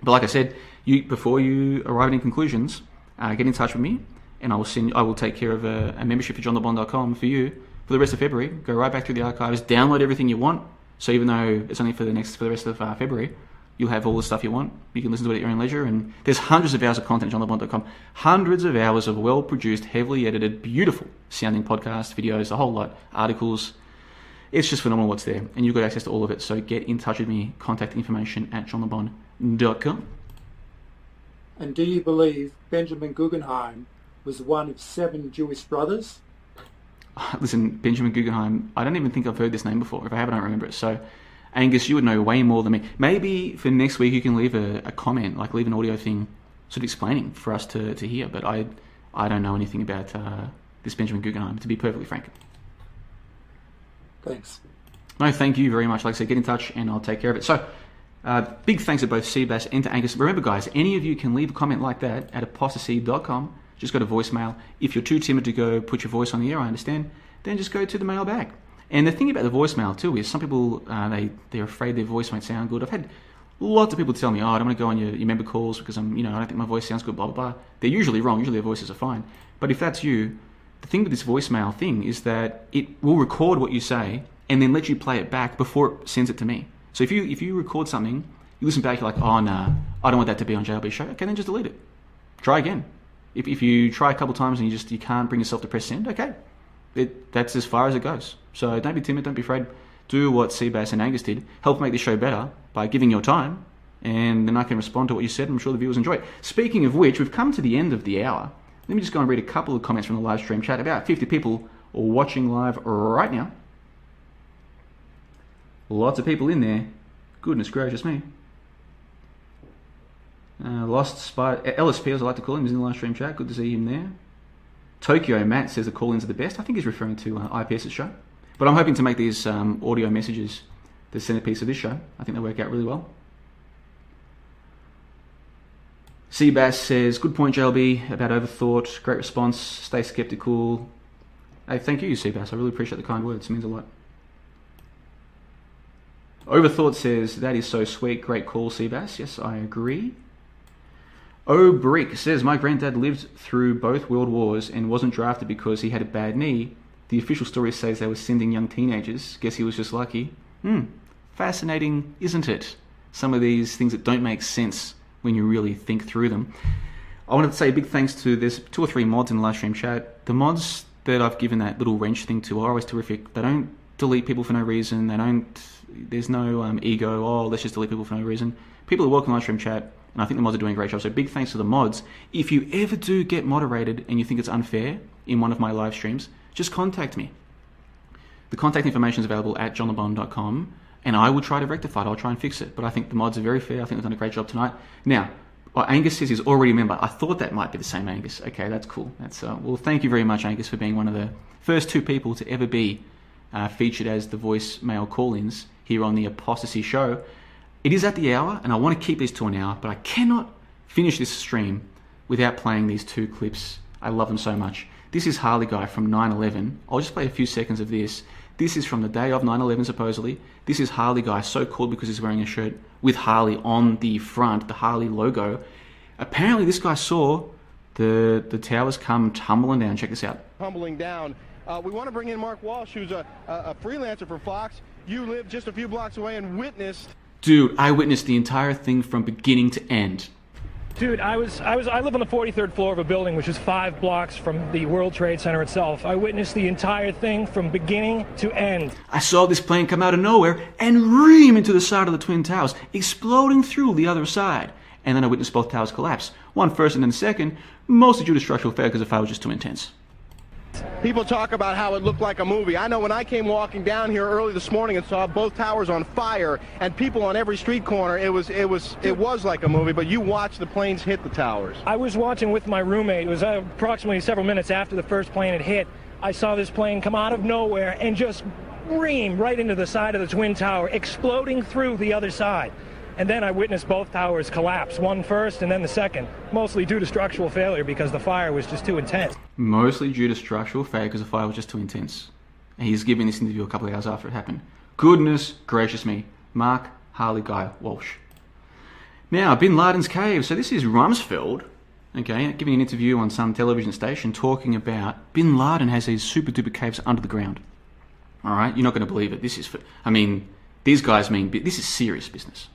But like I said, you before you arrive at any conclusions, uh, get in touch with me, and I will send. I will take care of a, a membership for johnlebon.com for you for the rest of February. Go right back through the archives, download everything you want. So even though it's only for the next for the rest of uh, February, you'll have all the stuff you want. You can listen to it at your own leisure. And there's hundreds of hours of content at johnlebon.com. Hundreds of hours of well produced, heavily edited, beautiful sounding podcasts, videos, a whole lot, articles. It's just phenomenal what's there. And you've got access to all of it. So get in touch with me. Contact information at johnlebon.com. And do you believe Benjamin Guggenheim was one of seven Jewish brothers? Listen, Benjamin Guggenheim, I don't even think I've heard this name before. If I haven't, I don't remember it. So Angus, you would know way more than me. Maybe for next week you can leave a, a comment, like leave an audio thing, sort of explaining for us to, to hear. But I, I don't know anything about uh, this Benjamin Guggenheim, to be perfectly frank. Thanks. No, thank you very much. Like I said, get in touch and I'll take care of it. So, uh, big thanks to both Seabass and to Angus. Remember, guys, any of you can leave a comment like that at apostasee.com. Just go to voicemail. If you're too timid to go put your voice on the air, I understand. Then just go to the mailbag. And the thing about the voicemail too is some people uh, they they're afraid their voice won't sound good. I've had lots of people tell me, "Oh, I don't want to go on your, your member calls because I'm you know I don't think my voice sounds good." Blah blah blah. They're usually wrong. Usually their voices are fine. But if that's you, the thing with this voicemail thing is that it will record what you say and then let you play it back before it sends it to me. So if you if you record something, you listen back, you're like, "Oh nah, I don't want that to be on JLB show." Okay, then just delete it. Try again. If if you try a couple times and you just you can't bring yourself to press send, okay, it, that's as far as it goes. So don't be timid, don't be afraid. Do what Seabass and Angus did. Help make this show better by giving your time, and then I can respond to what you said. I'm sure the viewers enjoy it. Speaking of which, we've come to the end of the hour. Let me just go and read a couple of comments from the live stream chat. About 50 people are watching live right now. Lots of people in there. Goodness gracious me. Uh, lost Spider LSP, as I like to call him, is in the live stream chat. Good to see him there. Tokyo Matt says the call-ins are the best. I think he's referring to uh, IPS's show. But I'm hoping to make these um, audio messages the centerpiece of this show. I think they work out really well. Seabass says, good point, JLB, about overthought. Great response. Stay skeptical. Hey, thank you, Seabass. I really appreciate the kind words. It means a lot. Overthought says, that is so sweet. Great call, Seabass. Yes, I agree. O Brick says, My granddad lived through both world wars and wasn't drafted because he had a bad knee. The official story says they were sending young teenagers. Guess he was just lucky. Hmm. Fascinating, isn't it? Some of these things that don't make sense when you really think through them. I wanted to say a big thanks to there's two or three mods in the live stream chat. The mods that I've given that little wrench thing to are always terrific. They don't delete people for no reason. They don't. There's no um, ego. Oh, let's just delete people for no reason. People are welcome in live stream chat and I think the mods are doing a great job. So big thanks to the mods. If you ever do get moderated and you think it's unfair in one of my live streams, just contact me. The contact information is available at johnlebon.com, and I will try to rectify it. I'll try and fix it. But I think the mods are very fair. I think they've done a great job tonight. Now, well, Angus says he's already a member. I thought that might be the same Angus. Okay, that's cool. That's uh, well. Thank you very much, Angus, for being one of the first two people to ever be uh, featured as the voicemail call-ins here on the ApostaSee Show. It is at the hour, and I want to keep this to an hour, but I cannot finish this stream without playing these two clips. I love them so much. This is Harley Guy from 9/11. I'll just play a few seconds of this. This is from the day of 9/11 supposedly. This is Harley Guy, so cool because he's wearing a shirt with Harley on the front, the Harley logo. Apparently, this guy saw the the towers come tumbling down. Check this out. Tumbling down. Uh, we want to bring in Mark Walsh, who's a, a freelancer for Fox. You live just a few blocks away and witnessed. Dude, I witnessed the entire thing from beginning to end. Dude, I was, I was, I live on the 43rd floor of a building which is five blocks from the World Trade Center itself. I witnessed the entire thing from beginning to end. I saw this plane come out of nowhere and ream into the side of the Twin Towers, exploding through the other side. And then I witnessed both towers collapse. One first and then second, mostly due to structural failure because the fire was just too intense. People talk about how it looked like a movie. I know when I came walking down here early this morning and saw both towers on fire and people on every street corner, it was it was it was like a movie. But you watched the planes hit the towers. I was watching with my roommate. It was uh, approximately several minutes after the first plane had hit. I saw this plane come out of nowhere and just ream right into the side of the twin tower, exploding through the other side. And then I witnessed both towers collapse, one first and then the second, mostly due to structural failure because the fire was just too intense. Mostly due to structural failure because the fire was just too intense. And he's giving this interview a couple of hours after it happened. Goodness gracious me. Mark Harley Guy Walsh. Now, Bin Laden's cave. So this is Rumsfeld, okay, giving an interview on some television station talking about Bin Laden has these super duper caves under the ground. All right, you're not going to believe it. This is, for, I mean, these guys mean this is serious business.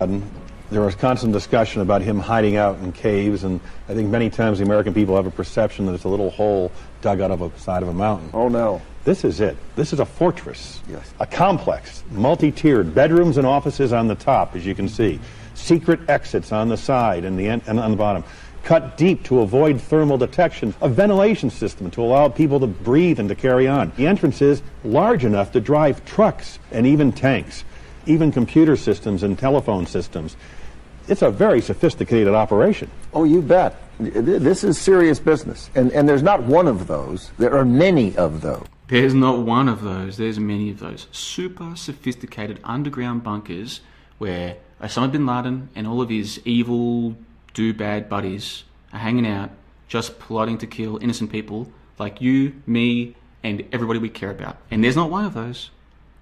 There was constant discussion about him hiding out in caves, and I think many times the American people have a perception that it's a little hole dug out of a side of a mountain. Oh, no. This is it. This is a fortress. Yes. A complex, multi-tiered, bedrooms and offices on the top, as you can see. Secret exits on the side and, the and on the bottom. Cut deep to avoid thermal detection. A ventilation system to allow people to breathe and to carry on. The entrance is large enough to drive trucks and even tanks even computer systems and telephone systems. It's a very sophisticated operation. Oh, you bet. This is serious business. And, and there's not one of those. There are many of those. There's not one of those. There's many of those. Super sophisticated underground bunkers where Osama bin Laden and all of his evil, do bad buddies are hanging out, just plotting to kill innocent people like you, me, and everybody we care about. And there's not one of those.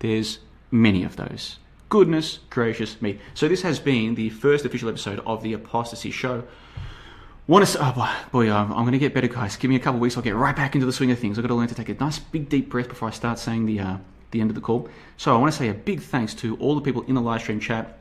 There's many of those. Goodness gracious me. So this has been the first official episode of the ApostaSee Show. Want to? Oh boy, boy I'm, I'm going to get better, guys. Give me a couple weeks. I'll get right back into the swing of things. I've got to learn to take a nice big deep breath before I start saying the uh, the end of the call. So I want to say a big thanks to all the people in the live stream chat.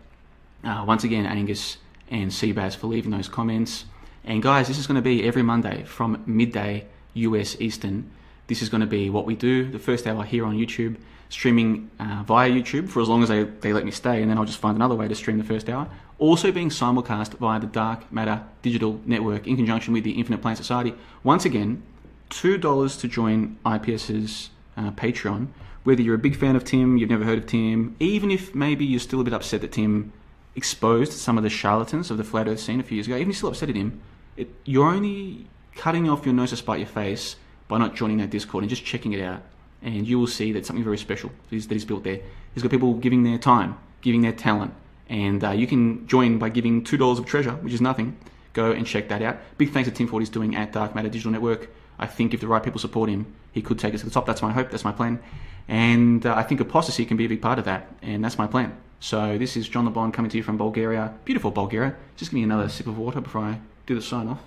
Uh, once again, Angus and Seabass for leaving those comments. And guys, this is going to be every Monday from midday US Eastern. This is going to be what we do. The first hour here on YouTube streaming uh, via YouTube for as long as they, they let me stay, and then I'll just find another way to stream the first hour. Also being simulcast via the Dark Matter Digital Network in conjunction with the Infinite Plane Society. Once again, $2 to join IPS's uh, Patreon. Whether you're a big fan of Tim, you've never heard of Tim, even if maybe you're still a bit upset that Tim exposed some of the charlatans of the flat earth scene a few years ago, even if you're still upset at him, it, you're only cutting off your nose to spite your face by not joining that Discord and just checking it out and you will see that something very special is, that is built there. He's got people giving their time, giving their talent, and uh, you can join by giving two dollars of treasure, which is nothing. Go and check that out. Big thanks to Tim Ford he's doing at Dark Matter Digital Network. I think if the right people support him, he could take us to the top. That's my hope. That's my plan. And uh, I think ApostaSee can be a big part of that, and that's my plan. So this is John Le Bon coming to you from Bulgaria, beautiful Bulgaria. Just give me another sip of water before I do the sign off.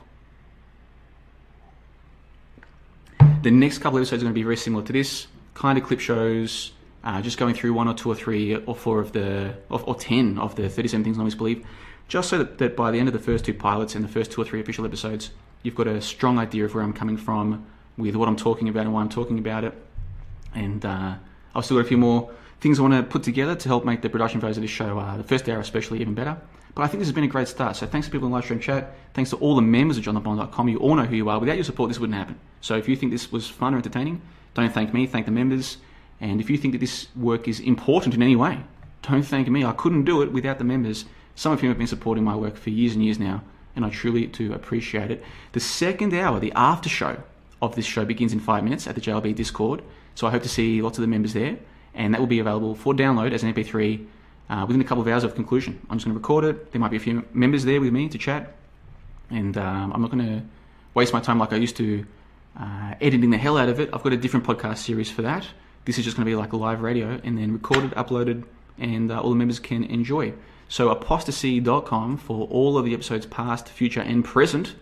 The next couple of episodes are going to be very similar to this kind of clip shows, uh, just going through one or two or three or four of the, or, or 10 of the 37 things I always believe, just so that, that by the end of the first two pilots and the first two or three official episodes, you've got a strong idea of where I'm coming from with what I'm talking about and why I'm talking about it. And uh, I've still got a few more things I want to put together to help make the production phase of this show, uh, the first hour especially, even better. But I think this has been a great start. So thanks to people in live stream chat. Thanks to all the members of johnlebon.com. You all know who you are. Without your support, this wouldn't happen. So if you think this was fun or entertaining, don't thank me. Thank the members. And if you think that this work is important in any way, don't thank me. I couldn't do it without the members. Some of you have been supporting my work for years and years now, and I truly do appreciate it. The second hour, the after show of this show begins in five minutes at the JLB Discord. So I hope to see lots of the members there, and that will be available for download as an MP3 uh, within a couple of hours of conclusion. I'm just going to record it. There might be a few members there with me to chat, and um, I'm not going to waste my time like I used to uh, editing the hell out of it. I've got a different podcast series for that. This is just going to be like live radio and then recorded, uploaded, and uh, all the members can enjoy. So apostasee.com for all of the episodes past, future, and present.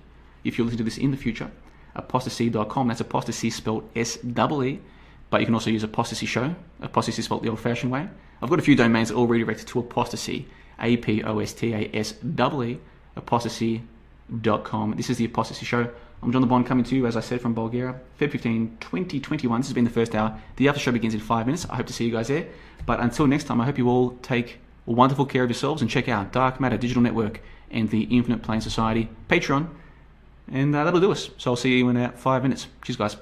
If you're listening to this in the future, apostasee.com. That's ApostaSee spelled S E. But you can also use apostasy show. Apostasy spelled the old-fashioned way. I've got a few domains all redirected to ApostaSee. A P O S T A S E. Apostasee.com. This is the ApostaSee show. I'm John Le Bon coming to you, as I said, from Bulgaria, Feb 15, 2021. This has been the first hour. The after show begins in five minutes. I hope to see you guys there. But until next time, I hope you all take wonderful care of yourselves and check out Dark Matter Digital Network and the Infinite Plane Society Patreon. And uh, that'll do us. So I'll see you in about five minutes. Cheers, guys.